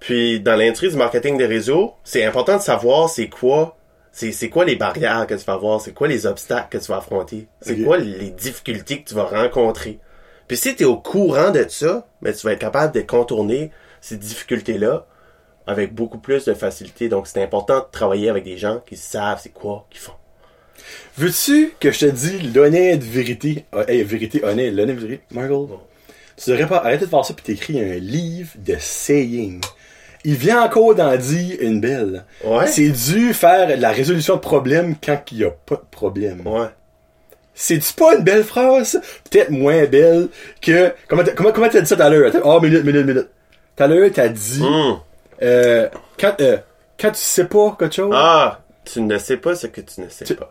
Puis dans l'industrie du marketing des réseaux, c'est important de savoir c'est quoi c'est quoi les barrières que tu vas avoir, c'est quoi les obstacles que tu vas affronter, c'est quoi les difficultés que tu vas rencontrer. Puis si tu es au courant de ça, mais tu vas être capable de contourner ces difficultés-là avec beaucoup plus de facilité. Donc c'est important de travailler avec des gens qui savent c'est quoi qu'ils font. Veux-tu que je te dise l'honnête vérité? euh, hey, vérité honnête, l'honnête vérité, Michael? Tu devrais pas arrêter de faire ça puis t'écris un livre de saying. Il vient encore d'en dire une belle. Ouais. C'est dû faire la résolution de problème quand il y a pas de problème. Ouais. C'est-tu pas une belle phrase? Peut-être moins belle que... Comment t'as, comment, comment dit ça tout à l'heure? Oh, minute, minute, minute. Tout à l'heure, t'as dit... Hmm. Euh, quand, euh, quand tu sais pas quelque chose... Ah, tu ne sais pas ce que tu ne sais Tu- pas.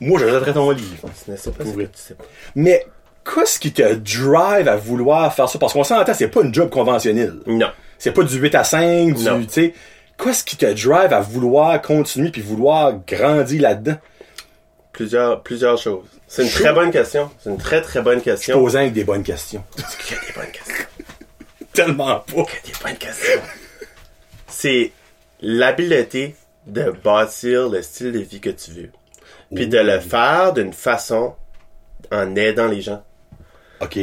Moi, j'achèterais ton livre. Tu ne sais pas ce que Oui. tu sais pas. Mais qu'est-ce qui te drive à vouloir faire ça? Parce qu'on s'entend, c'est pas une job conventionnelle. Non. C'est pas du 8 à 5, du, Non. tu sais. Qu'est-ce qui te drive à vouloir continuer puis vouloir grandir là-dedans? Plusieurs, plusieurs choses. C'est une très bonne question. C'est une très très bonne question. Posant avec des bonnes questions. Il y a des bonnes questions. Tellement pas. Il y a des bonnes questions. C'est l'habileté de bâtir le style de vie que tu veux. Puis de le faire d'une façon en aidant les gens. OK.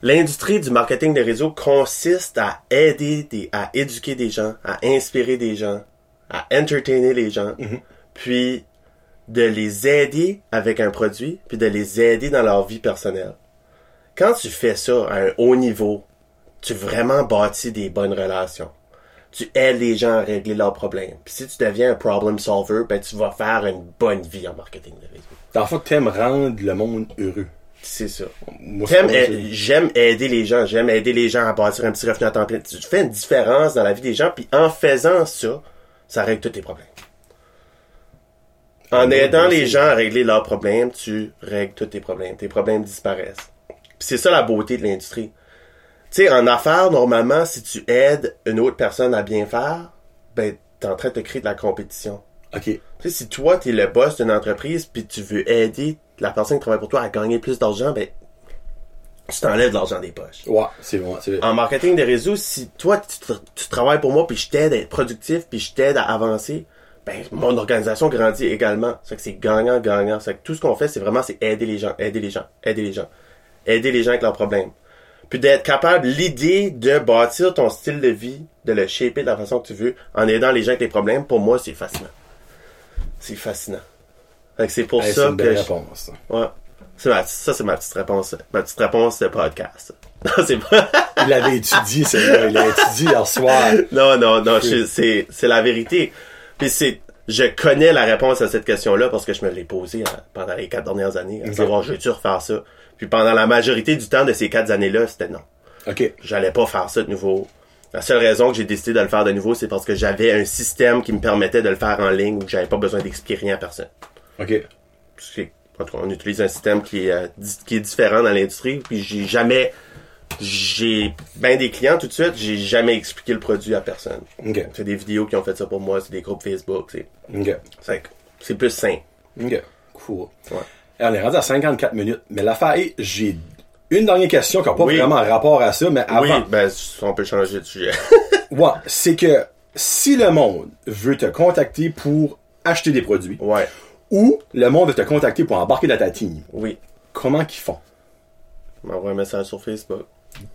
L'industrie du marketing des réseaux consiste à aider, des, à éduquer des gens, à inspirer des gens, à entertainer les gens, puis de les aider avec un produit, puis de les aider dans leur vie personnelle. Quand tu fais ça à un haut niveau, tu vraiment bâtis des bonnes relations. Tu aides les gens à régler leurs problèmes. Puis si tu deviens un problem solver, ben tu vas faire une bonne vie en marketing de réseau. Dans le fond, t'aimes rendre le monde heureux. C'est ça. Moi, J'aime, aider les gens. J'aime aider les gens à bâtir un petit revenu à temps plein. Tu fais une différence dans la vie des gens, puis en faisant ça, ça règle tous tes problèmes. En Ah, aidant les gens à régler leurs problèmes, tu règles tous tes problèmes. Tes problèmes disparaissent. Puis c'est ça la beauté de l'industrie. Tu sais, en affaires, normalement, si tu aides une autre personne à bien faire, ben, t'es en train de te créer de la compétition. OK. Tu sais, si toi, t'es le boss d'une entreprise, puis tu veux aider la personne qui travaille pour toi à gagner plus d'argent, ben, tu t'enlèves de l'argent des poches. Ouais, c'est bon. En marketing des réseaux, si toi, tu, tu travailles pour moi, puis je t'aide à être productif, puis je t'aide à avancer, ben, mon organisation grandit également. C'est que c'est gagnant-gagnant. C'est que tout ce qu'on fait, c'est vraiment, c'est aider les gens, aider les gens, aider les gens. Aider les gens avec leurs problèmes. Puis d'être capable, l'idée de bâtir ton style de vie, de le shaper de la façon que tu veux, en aidant les gens avec les problèmes, pour moi, c'est fascinant. C'est fascinant. Fait que c'est pour Hey, c'est ça une que je- réponse. Ouais. C'est ma, ça, c'est ma petite réponse. Ma petite réponse de podcast. Non, c'est pas. Il avait étudié, c'est. Il a étudié hier soir. non, non, non, c'est, c'est la vérité. Puis c'est, je connais la réponse à cette question-là parce que je me l'ai posée hein, pendant les quatre dernières années. À savoir, je veux-tu refaire ça? Puis pendant la majorité du temps de ces quatre années-là, c'était non. OK. J'allais pas faire ça de nouveau. La seule raison que j'ai décidé de le faire de nouveau, c'est parce que j'avais un système qui me permettait de le faire en ligne où j'avais pas besoin d'expliquer rien à personne. OK. En tout cas, on utilise un système qui est, euh, di- qui est différent dans l'industrie. Puis j'ai jamais, j'ai ben des clients tout de suite, j'ai jamais expliqué le produit à personne. OK. C'est des vidéos qui ont fait ça pour moi, c'est des groupes Facebook, c'est, OK. c'est, plus simple. OK. Cool. Ouais. On est rendu à 54 minutes. Mais l'affaire est, j'ai une dernière question qui n'a pas Oui. vraiment rapport à ça, mais avant. Oui, ben on peut changer de sujet. Ouais, c'est que si le monde veut te contacter pour acheter des produits, ouais, ou le monde veut te contacter pour embarquer dans ta team, oui. comment qu'ils font? M'envoie un message sur Facebook.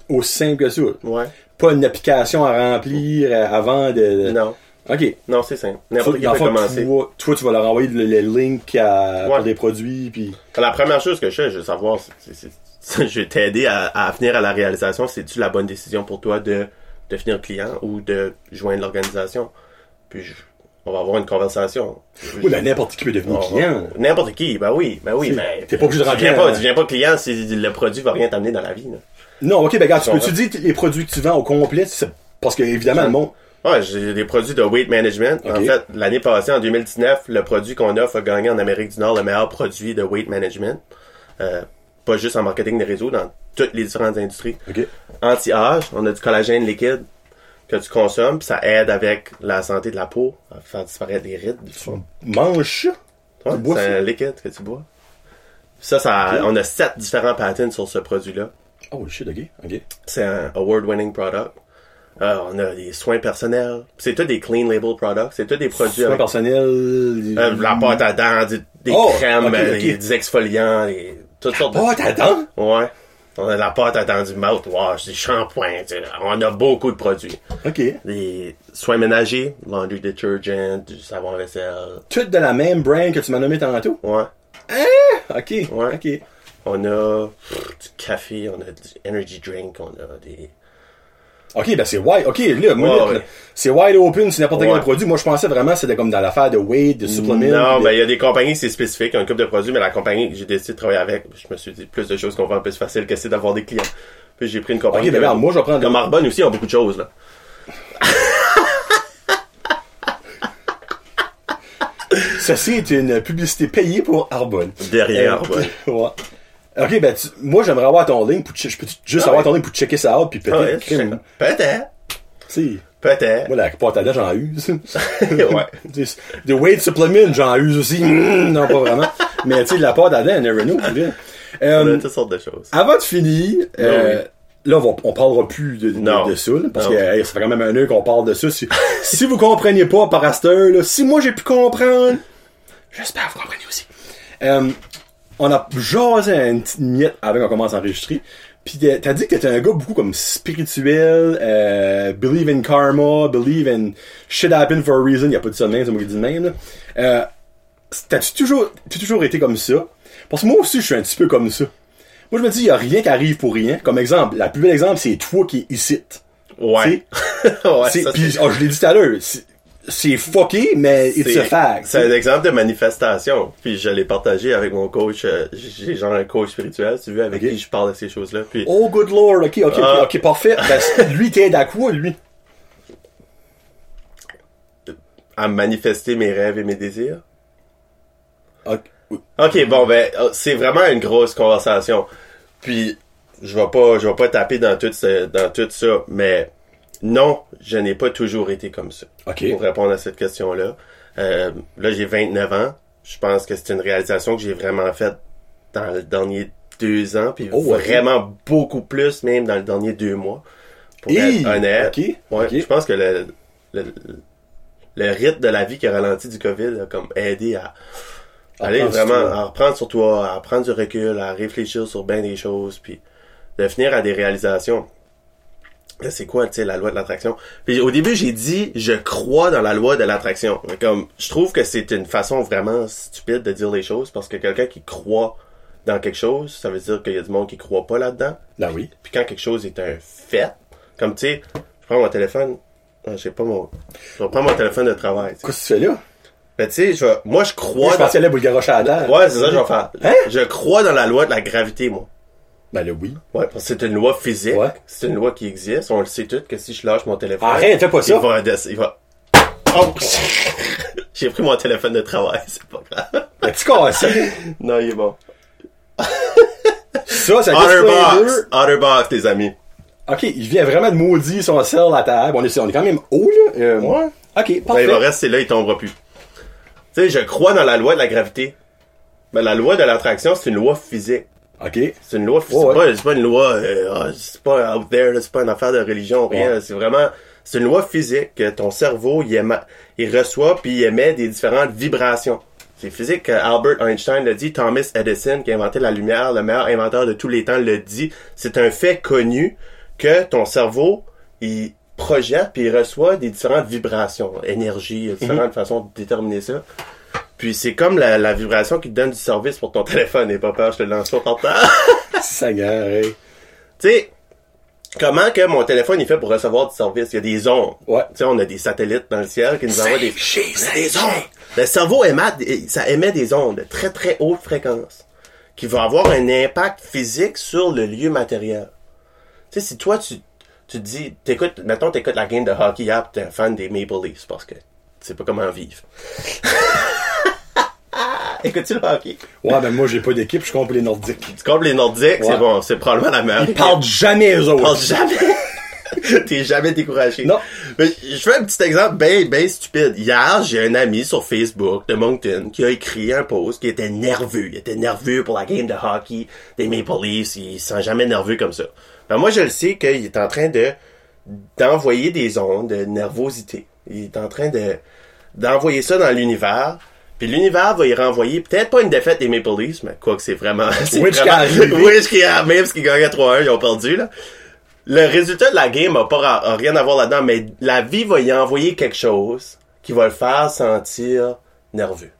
Aussi simple que ça. Ouais. Pas une application à remplir euh, avant de... Non, OK. non, c'est simple. N'importe qui peut commencer. toi, toi, tu vas leur envoyer le, le link à, Ouais. pour des produits, puis... La première chose que je fais, je veux savoir, c'est- je vais t'aider à, à venir à la réalisation, c'est-tu la bonne décision pour toi de devenir client ou de joindre l'organisation? Puis je- on va avoir une conversation. Oui, mais n'importe qui peut devenir client. N'importe qui, ben oui, ben oui, mais. t'es pas obligé de tu viens pas, tu viens pas client si le produit va rien t'amener dans la vie, là. Non, ok, ben regarde, tu peux-tu dire les produits que tu vends au complet, c'est- parce que évidemment, le monde. Ouais, j'ai des produits de weight management. En fait, l'année passée, en 2019, le produit qu'on offre a gagné en Amérique du Nord le meilleur produit de weight management. Euh, pas juste en marketing des réseaux, dans toutes les différentes industries. Ok. Anti-âge, on a du collagène liquide que tu consommes, puis ça aide avec la santé de la peau, à faire disparaître les rides. du fond. Mange ça? Ouais, bois c'est un liquide que tu bois. Ça, ça, on a sept différents patents sur ce produit-là. Oh shit, ok. Ok. C'est un award-winning product. Euh, on a des soins personnels. C'est tout des clean label products. C'est tout des produits Soins avec personnels. euh, la pâte à dents, des, des Oh, crèmes, euh, des, des exfoliants, des, toutes sortes de... Oh, t'attends? Ouais. On a de la pâte à dents du mouthwash, des shampoings, on a beaucoup de produits. Ok. Des soins ménagers, laundry detergent, du savon à vaisselle. Toutes de la même brand que tu m'as nommé tantôt? Ouais. Ok. Ouais. Ok. On a pff, du café, on a du energy drink, on a des... Ok, ben c'est wide. Ok, là, moi, Ouais, là, ouais. c'est wide open, c'est n'importe Ouais. quel produit. Moi, je pensais vraiment que c'était comme dans l'affaire de weight, de supplement. Non, de- ben il y a des compagnies, c'est spécifique, une couple de produits, mais la compagnie que j'ai décidé de travailler avec, je me suis dit plus de choses qu'on vend plus facile qu'essayer d'avoir des clients. Puis j'ai pris une compagnie. Ok, ben que- moi, je vais prendre- Comme Arbonne aussi, ils ont beaucoup de choses, là. Ceci est une publicité payée pour Arbonne. Derrière Euh, Arbonne. ouais. Ok, ben, tu- moi, j'aimerais avoir ton link pour, che- je peux juste Ah avoir ouais. ton link pour checker ça out, puis Ah ouais, peut-être, Peut-être. sais, Peut-être. moi, la pâte à j'en use. Ouais. The weight supplement, j'en use aussi. Mm, non, pas vraiment. Mais, tu sais, de la pâte à dents, never know. Euh, toutes sortes de choses. Avant de finir, euh, oui. là, on, va- on parlera plus de, de, ça, là, parce Non. que hey, ça fait quand même un heure qu'on parle de ça. Si, si vous comprenez pas par là, si moi j'ai pu comprendre, j'espère que vous comprenez aussi. Euh, on a jasé une petite miette avant qu'on commence à enregistrer. Puis t'as dit que t'étais un gars beaucoup comme spirituel, euh, believe in karma, believe in shit happen for a reason. Y a pas de ça de même, c'est moi qui dis de même. Là. Euh, T'as-tu toujours, t'as toujours été comme ça? Parce que moi aussi, je suis un petit peu comme ça. Moi, je me dis, y a rien qui arrive pour rien. Comme exemple, la plus belle exemple, c'est toi qui es ici. Ouais. ouais, Puis, oh, je l'ai dit tout à l'heure, c'est- fucké, mais it's a fact. C'est un exemple de manifestation. Puis je l'ai partagé avec mon coach. euh, J'ai genre un coach spirituel, tu veux, avec qui je parle de ces choses-là. Puis Oh, good lord, ok, ok, ok, Ah. ok, parfait. Ben, lui, t'aide à quoi, lui? à manifester mes rêves et mes désirs. Ok. Ok, bon ben, euh, c'est vraiment une grosse conversation. Puis je vais pas, je vais pas taper dans tout ce- dans tout ça, mais non, je n'ai pas toujours été comme ça. Ok. Pour répondre à cette question-là, Euh, là j'ai 29 ans. Je pense que c'est une réalisation que j'ai vraiment faite dans le dernier deux ans, puis Oh, vraiment beaucoup plus même dans le dernier deux mois. Pour être honnête, ouais, je pense que le, le le rythme de la vie qui a ralenti du COVID a comme aidé à À aller vraiment à reprendre sur toi, à prendre du recul, à réfléchir sur bien des choses, puis de finir à des réalisations. C'est quoi, tu sais, la loi de l'attraction? Puis au début, j'ai dit, je crois dans la loi de l'attraction. Comme, je trouve que c'est une façon vraiment stupide de dire les choses, parce que quelqu'un qui croit dans quelque chose, ça veut dire qu'il y a du monde qui croit pas là-dedans. Là, oui. Puis quand quelque chose est un fait, comme tu sais, je prends mon téléphone, ah, j'ai pas mon, je prendre mon téléphone de travail. Qu'est-ce que tu fais là? Ben, tu sais, je moi, je crois Moi, je dans- pensais aller à la terre. Ouais, c'est ça je vais faire. Hein? Je crois dans la loi de la gravité, moi. Ben là, oui. Ouais, parce que c'est une loi physique. Ouais. C'est une loi qui existe. On le sait tout que si je lâche mon téléphone. Arrête, fais pas ça. Il va, il va... Oh! J'ai pris mon téléphone de travail, c'est pas grave. Ben, tu casses. Non, il est bon. Ça, ça Otterbox! Otterbox, les amis. Ok, il vient vraiment de maudire son sel à table. On est, on est quand même haut, là. Euh, Ouais. Ok, Ben, parfait. il va rester là, il tombera plus. Tu sais, je crois dans la loi de la gravité. Mais la loi de l'attraction, c'est une loi physique. Ok. C'est une loi, c'est Ouais, pas, c'est pas une loi, euh, ah, c'est pas out there, c'est pas une affaire de religion, rien. Ouais. C'est vraiment, c'est une loi physique que ton cerveau, il, éma- il reçoit puis il émet des différentes vibrations. C'est physique que Albert Einstein l'a dit, Thomas Edison, qui a inventé la lumière, le meilleur inventeur de tous les temps, le dit. C'est un fait connu que ton cerveau, il projette puis il reçoit des différentes vibrations, énergie, il y a différentes façons de déterminer ça. Puis c'est comme la, la vibration qui te donne du service pour ton téléphone. Et pas peur, je te lance pas par terre. Seigneur, hey. Tu sais, comment que mon téléphone est fait pour recevoir du service? Il y a des ondes. Ouais. Tu sais, on a des satellites dans le ciel qui nous envoient des, Save des ondes. Le cerveau émet, ça émet des ondes de très très haute fréquence qui vont avoir un impact physique sur le lieu matériel. Tu sais, si toi tu, tu te dis, t'écoutes, mettons t'écoutes la game de hockey hier pis t'es un fan des Maple Leafs parce que tu sais pas comment vivre. Écoutes-tu le hockey? Ouais, ben moi, j'ai pas d'équipe, je compte les Nordiques. Tu comptes les Nordiques, Ouais. c'est bon, c'est probablement la meilleure. Ils parlent jamais eux autres. Parle jamais. T'es jamais découragé. Non. Mais je fais un petit exemple ben, ben stupide. Hier, j'ai un ami sur Facebook de Moncton qui a écrit un post qui était nerveux. Il était nerveux pour la game de hockey des Maple Leafs. Il se sent jamais nerveux comme ça. Ben, moi, je le sais qu'il est en train de d'envoyer des ondes de nervosité. Il est en train de d'envoyer ça dans l'univers. Puis l'univers va y renvoyer peut-être pas une défaite des Maple Leafs, mais quoi que c'est vraiment... c'est Which vraiment-. Which qui a même parce qu'ils gagnaient 3-1, ils ont perdu, là. Le résultat de la game a pas a rien à voir là-dedans, mais la vie va y envoyer quelque chose qui va le faire sentir nerveux.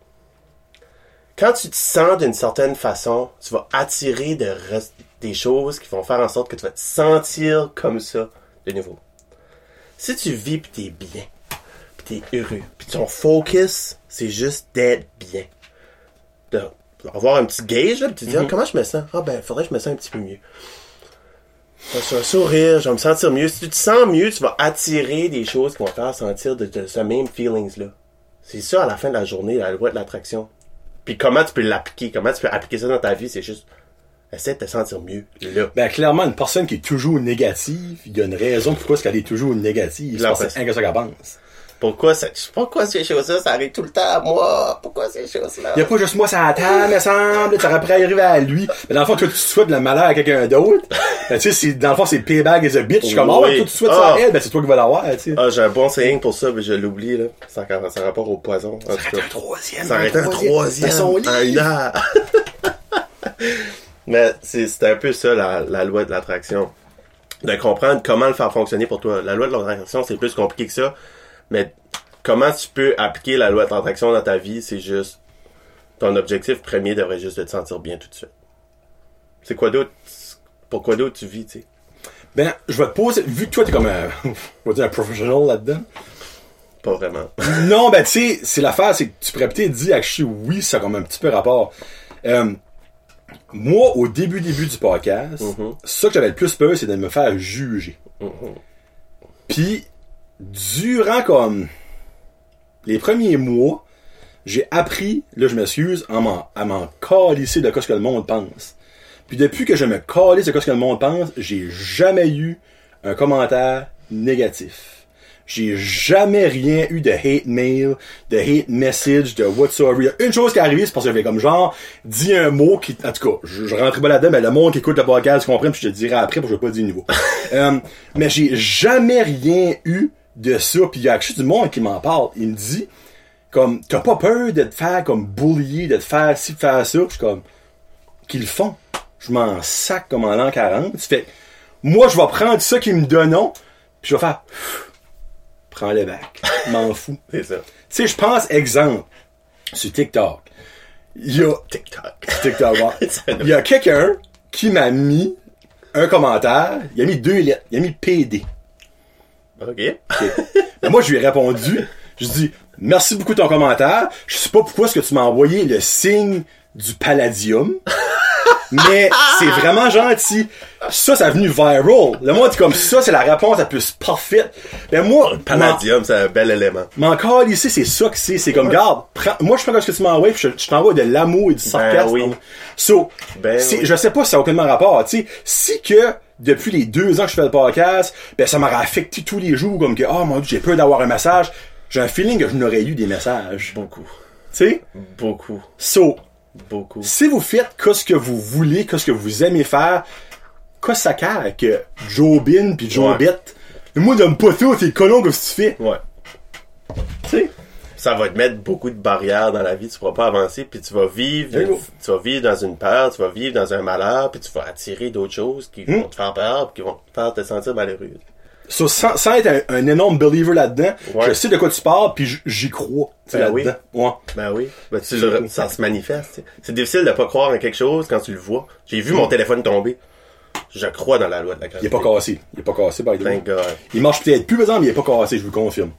Quand tu te sens d'une certaine façon, tu vas attirer de des choses qui vont faire en sorte que tu vas te sentir comme ça de nouveau. Si tu vis pis t'es bien, t'es heureux, pis ton focus, c'est juste d'être bien. De avoir un petit gauge, là, pis tu te dis, Ah, comment je me sens? Ah ben, faudrait que je me sente un petit peu mieux. Je vais un sourire, je vais me sentir mieux. Si tu te sens mieux, tu vas attirer des choses qui vont te faire sentir de, de ce même feelings-là. C'est ça, à la fin de la journée, la loi de l'attraction. Puis comment tu peux l'appliquer? Comment tu peux appliquer ça dans ta vie? C'est juste, essaie de te sentir mieux, là. Ben, clairement, une personne qui est toujours négative, il y a une raison pourquoi est-ce qu'elle est toujours négative. C'est parce que ça qu'elle pense. Pourquoi, ça, pourquoi ces choses-là, ça arrive tout le temps à moi? Pourquoi ces choses-là? Il a pas juste moi ça table, me semble. T'aurais pu arriver à lui. Mais dans le fond, toi, tu souhaites le malheur à quelqu'un d'autre. Ben, tu sais, dans le fond, c'est payback is a bitch. Je suis comme, oh, ouais, toi, tu souhaites Ah. ça à elle, ben, c'est toi qui vas l'avoir, tu sais. Ah, j'ai un bon saying pour ça, mais je l'oublie, là. Ça, ça rapport au poison. Tout Arrête cas. un troisième. Ça aurait été un troisième. Mais c'est c'est un peu ça, la, la loi de l'attraction. De comprendre comment le faire fonctionner pour toi. La loi de l'attraction, c'est plus compliqué que ça. Mais comment tu peux appliquer la loi de l'attraction dans ta vie, c'est juste... Ton objectif premier devrait juste de te sentir bien tout de suite. C'est quoi d'autre? Pourquoi d'autre tu vis, tu sais? Ben, je vais te poser, vu que toi, t'es comme un, on va dire un professionnal là-dedans. Pas vraiment. non, ben, tu sais, c'est l'affaire, c'est que tu pourrais peut-être dire, actually, oui, ça a comme un petit peu rapport. Euh, moi, au début, début du podcast, Mhm. ça que j'avais le plus peur, c'est de me faire juger. Puis, durant comme les premiers mois, j'ai appris, là je m'excuse, à m'en, à m'en calisser de ce que le monde pense. Puis depuis que je me calisse de ce que le monde pense, j'ai jamais eu un commentaire négatif. J'ai jamais rien eu de hate mail, de hate message, de whatsoever. Il y a une chose qui est arrivée, c'est parce que j'avais comme genre dit un mot qui, en tout cas, je, je rentrais pas là-dedans, mais le monde qui écoute le podcast comprend, puis je te dirai après, parce que je vais pas dire niveau. Euh, mais j'ai jamais rien eu de ça, puis il y a du monde qui m'en parle. Il me dit, comme, t'as pas peur de te faire comme bullier, de te faire ci, de faire ça, je suis comme, qu'ils le font. Je m'en sac comme en l'an 40. Tu fais, moi, je vais prendre ça qu'ils me donnent, puis je vais faire, prends le bac. M'en fous. C'est ça. Tu sais, je pense, exemple, sur TikTok. Il y a, TikTok. TikTok. Il y a quelqu'un qui m'a mis un commentaire. Il a mis deux lettres. Il a mis PD. OK. Mais moi, je lui ai répondu. Je dis, merci beaucoup de ton commentaire. Je sais pas pourquoi est-ce que tu m'as envoyé le signe du palladium. mais c'est vraiment gentil. Ça, ça a venu viral. Le monde est comme ça, c'est la réponse la plus parfaite. Ben moi, Palladium, c'est un bel élément. Mais encore ici, c'est ça que c'est. C'est comme, garde, prends- moi je prends ce que tu m'envoies, je, je t'envoie de l'amour et du sarcasme. oui. So, Ben oui. je sais pas si ça a aucunement rapport. Tu sais, si que depuis les deux ans que je fais le podcast, ben ça m'aurait affecté tous les jours, comme que, oh mon dieu, j'ai peur d'avoir un message. J'ai un feeling que je n'aurais eu des messages. Beaucoup. Tu sais? Beaucoup. So, Beaucoup. si vous faites ce que vous voulez, ce que vous aimez faire, qu'est-ce que ça carre que Joe Bin pis Joe Ouais. Moi, j'aime pas ça, t'es colon que tu fais? Ouais. Tu sais? Ça va te mettre beaucoup de barrières dans la vie, tu pourras pas avancer, puis tu vas vivre, go. tu vas vivre dans une peur, tu vas vivre dans un malheur, puis tu vas attirer d'autres choses qui Hmm. vont te faire peur, puis qui vont te faire te sentir malheureux. So, sans, sans être un, un énorme believer là-dedans, Ouais. je sais de quoi tu parles, puis j'y crois. Ben là-dedans. Ouais. Ben oui, ben tu le- ça se manifeste. C'est difficile de pas croire en quelque chose quand tu le vois. J'ai vu mon téléphone tomber. Je crois dans la loi de la Il gravité. est pas cassé. Il est pas cassé, by the way. Thank God. Il marche peut-être plus, exemple, mais il est pas cassé, je vous le confirme.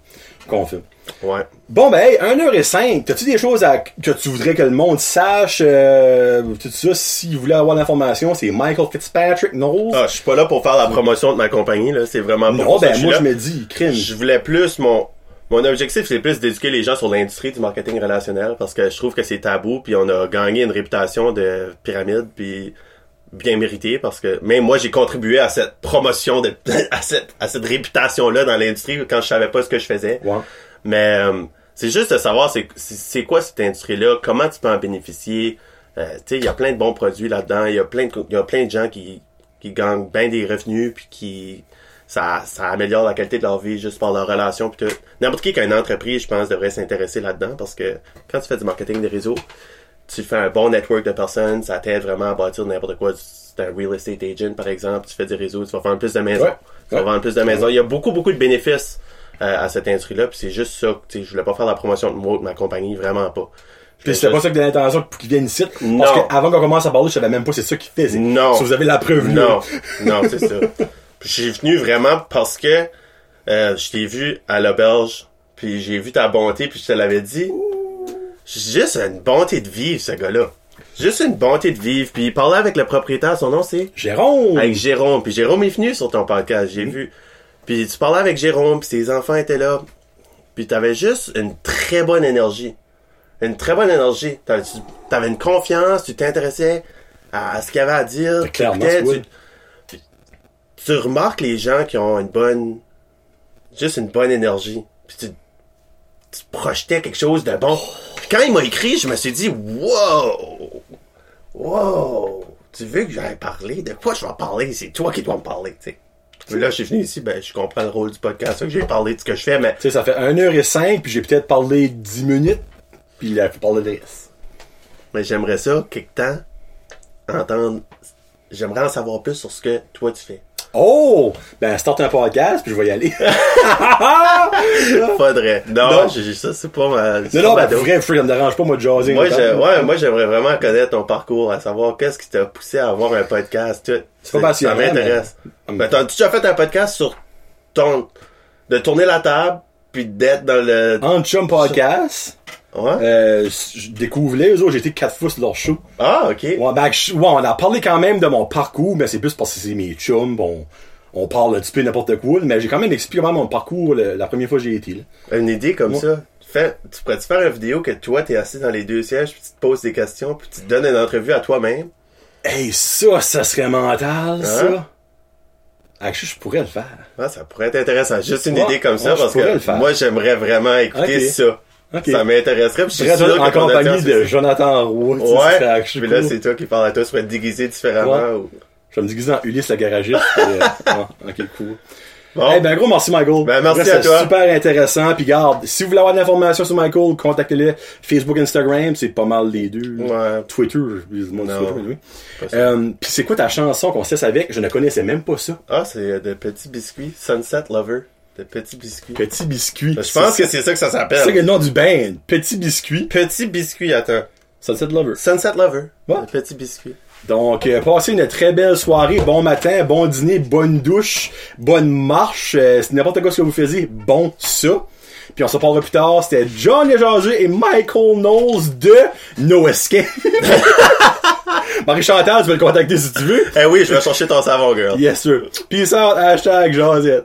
Confirme. Ouais. Bon, ben, hey, 1h05. T'as-tu des choses à, que tu voudrais que le monde sache, euh, tout ça, s'il voulait avoir l'information, c'est Michael Fitzpatrick Knowles. Ah, je suis pas là pour faire la promotion de ma compagnie, là. C'est vraiment pas non, ça ben, je moi, je me dis, crime. Je voulais plus mon mon objectif c'est plus d'éduquer les gens sur l'industrie du marketing relationnel parce que je trouve que c'est tabou puis on a gagné une réputation de pyramide puis bien mérité parce que même moi j'ai contribué à cette promotion de à cette à cette réputation là dans l'industrie quand je savais pas ce que je faisais. Ouais. Mais euh, c'est juste de savoir c'est c'est quoi cette industrie là, comment tu peux en bénéficier. Euh, tu sais, il y a plein de bons produits là-dedans, il y a plein de il y a plein de gens qui qui gagnent bien des revenus puis qui ça, ça améliore la qualité de leur vie juste par leur relation puis tout. N'importe qui qui a une entreprise, je pense, devrait s'intéresser là-dedans parce que quand tu fais du marketing des réseaux, tu fais un bon network de personnes, ça t'aide vraiment à bâtir n'importe quoi. C'est un real estate agent, par exemple, tu fais du réseau, tu vas vendre plus de maisons. Ouais. Tu vas Ouais. vendre plus de maisons. Il y a beaucoup, beaucoup de bénéfices euh, à cette industrie-là, puis c'est juste ça. Je voulais pas faire la promotion de moi, de ma compagnie, vraiment pas. Je Puis c'était pas ça que de l'intention pour qu'il vienne ici? Non. Parce qu'avant qu'on commence à parler, je savais même pas c'est ça qu'il faisait. Non. Si vous avez la preuve, là. Non, non, c'est ça. Puis J'ai venu vraiment parce que euh, je t'ai vu à l'auberge, puis j'ai vu ta bonté, puis je te l'avais dit. Juste une bonté de vivre, ce gars-là. Juste une bonté de vivre. Puis il parlait avec le propriétaire, son nom c'est Jérôme! avec Jérôme. Puis Jérôme est venu sur ton podcast, j'ai vu. Puis tu parlais avec Jérôme, puis ses enfants étaient là. Puis t'avais juste une très bonne énergie. Une très bonne énergie. T'avais, tu- t'avais une confiance, tu t'intéressais à, à ce qu'il y avait à dire. Clairement, t'écoutais, oui. tu, tu remarques les gens qui ont une bonne, juste une bonne énergie. Puis tu, tu projetais quelque chose de bon. Quand il m'a écrit, je me suis dit, wow! Wow! Tu veux que j'aille parler? De quoi je vais parler? C'est toi qui dois me parler, tu sais. Puis là, je suis venu ici, ben, je comprends le rôle du podcast, que j'ai parlé de ce que je fais, mais Tu sais, ça fait 1h05, puis j'ai peut-être parlé 10 minutes, puis il a fait parler de reste. Mais j'aimerais ça, quelque temps, entendre. J'aimerais en savoir plus sur ce que toi tu fais. Oh! Ben, start un podcast, puis je vais y aller. Faudrait. Non, Non. j'ai- ça, c'est pas ma. c'est non, non, ben, vrai, free, ça me dérange pas, moi, de jaser. Moi, autant. je- ouais, moi, j'aimerais vraiment connaître ton parcours, à savoir qu'est-ce qui t'a poussé à avoir un podcast, tout. pas passionnant, Ça m'intéresse. mais- Ben, t'as-tu déjà fait un podcast sur ton, de tourner la table, puis d'être dans le, En chum podcast, ouais? euh, je découvre les autres, j'ai été 4 fois sur leur show. Ah, ok. Ouais, ben, je- ouais, on a parlé quand même de mon parcours, mais c'est plus parce que c'est mes chums, bon, on parle un petit peu n'importe quoi, mais j'ai quand même expliqué mon parcours le- la première fois que j'ai été, là. Une idée comme Ouais. ça. Fais, tu pourrais-tu faire une vidéo que toi, t'es assis dans les deux sièges, puis tu te poses des questions, puis tu te donnes une entrevue à toi-même? Hey, ça, ça serait mental, Hein? ça. Actually, je pourrais le faire. Ah, ça pourrait être intéressant. Juste une Ouais, idée comme ça, ouais, parce que moi, j'aimerais vraiment écouter ça. Ça m'intéresserait, je serais en compagnie de aussi. Jonathan ce Ouais, puis là, c'est toi qui parles à toi, te déguiser différemment. Ouais. ou- Je vais me déguiser en Ulysse le garagiste. euh, ouais, ok, cool. Bon, Eh ben, gros, merci, Michael. Ben, merci à c'est toi. super intéressant. Puis, garde, si vous voulez avoir de l'information sur Michael, contactez-le. Facebook, Instagram, c'est pas mal les deux. Ouais. Twitter, je mon. Twitter, oui. Ça. Euh, puis c'est quoi ta chanson qu'on cesse avec? Je ne connaissais même pas ça. Ah, c'est euh, de petits biscuits. Sunset Lover. De petits biscuits. Petit biscuit. Je pense que c'est ça que ça c'est s'appelle. le nom du band. Petit biscuit. Petit biscuit, attends. Sunset Lover. Sunset Lover. Ouais. De petits biscuits. Donc, euh, passez une très belle soirée, bon matin, bon dîner, bonne douche, bonne marche, euh, c'est n'importe quoi ce que vous faisiez, bon ça. Puis on se reparlera plus tard, c'était John Léjager et Michael Knowles de No Escape. Marie-Chantal, tu peux le contacter si tu veux? Eh oui, je vais chercher ton savon, girl. Yes sir. Peace out, hashtag Josette.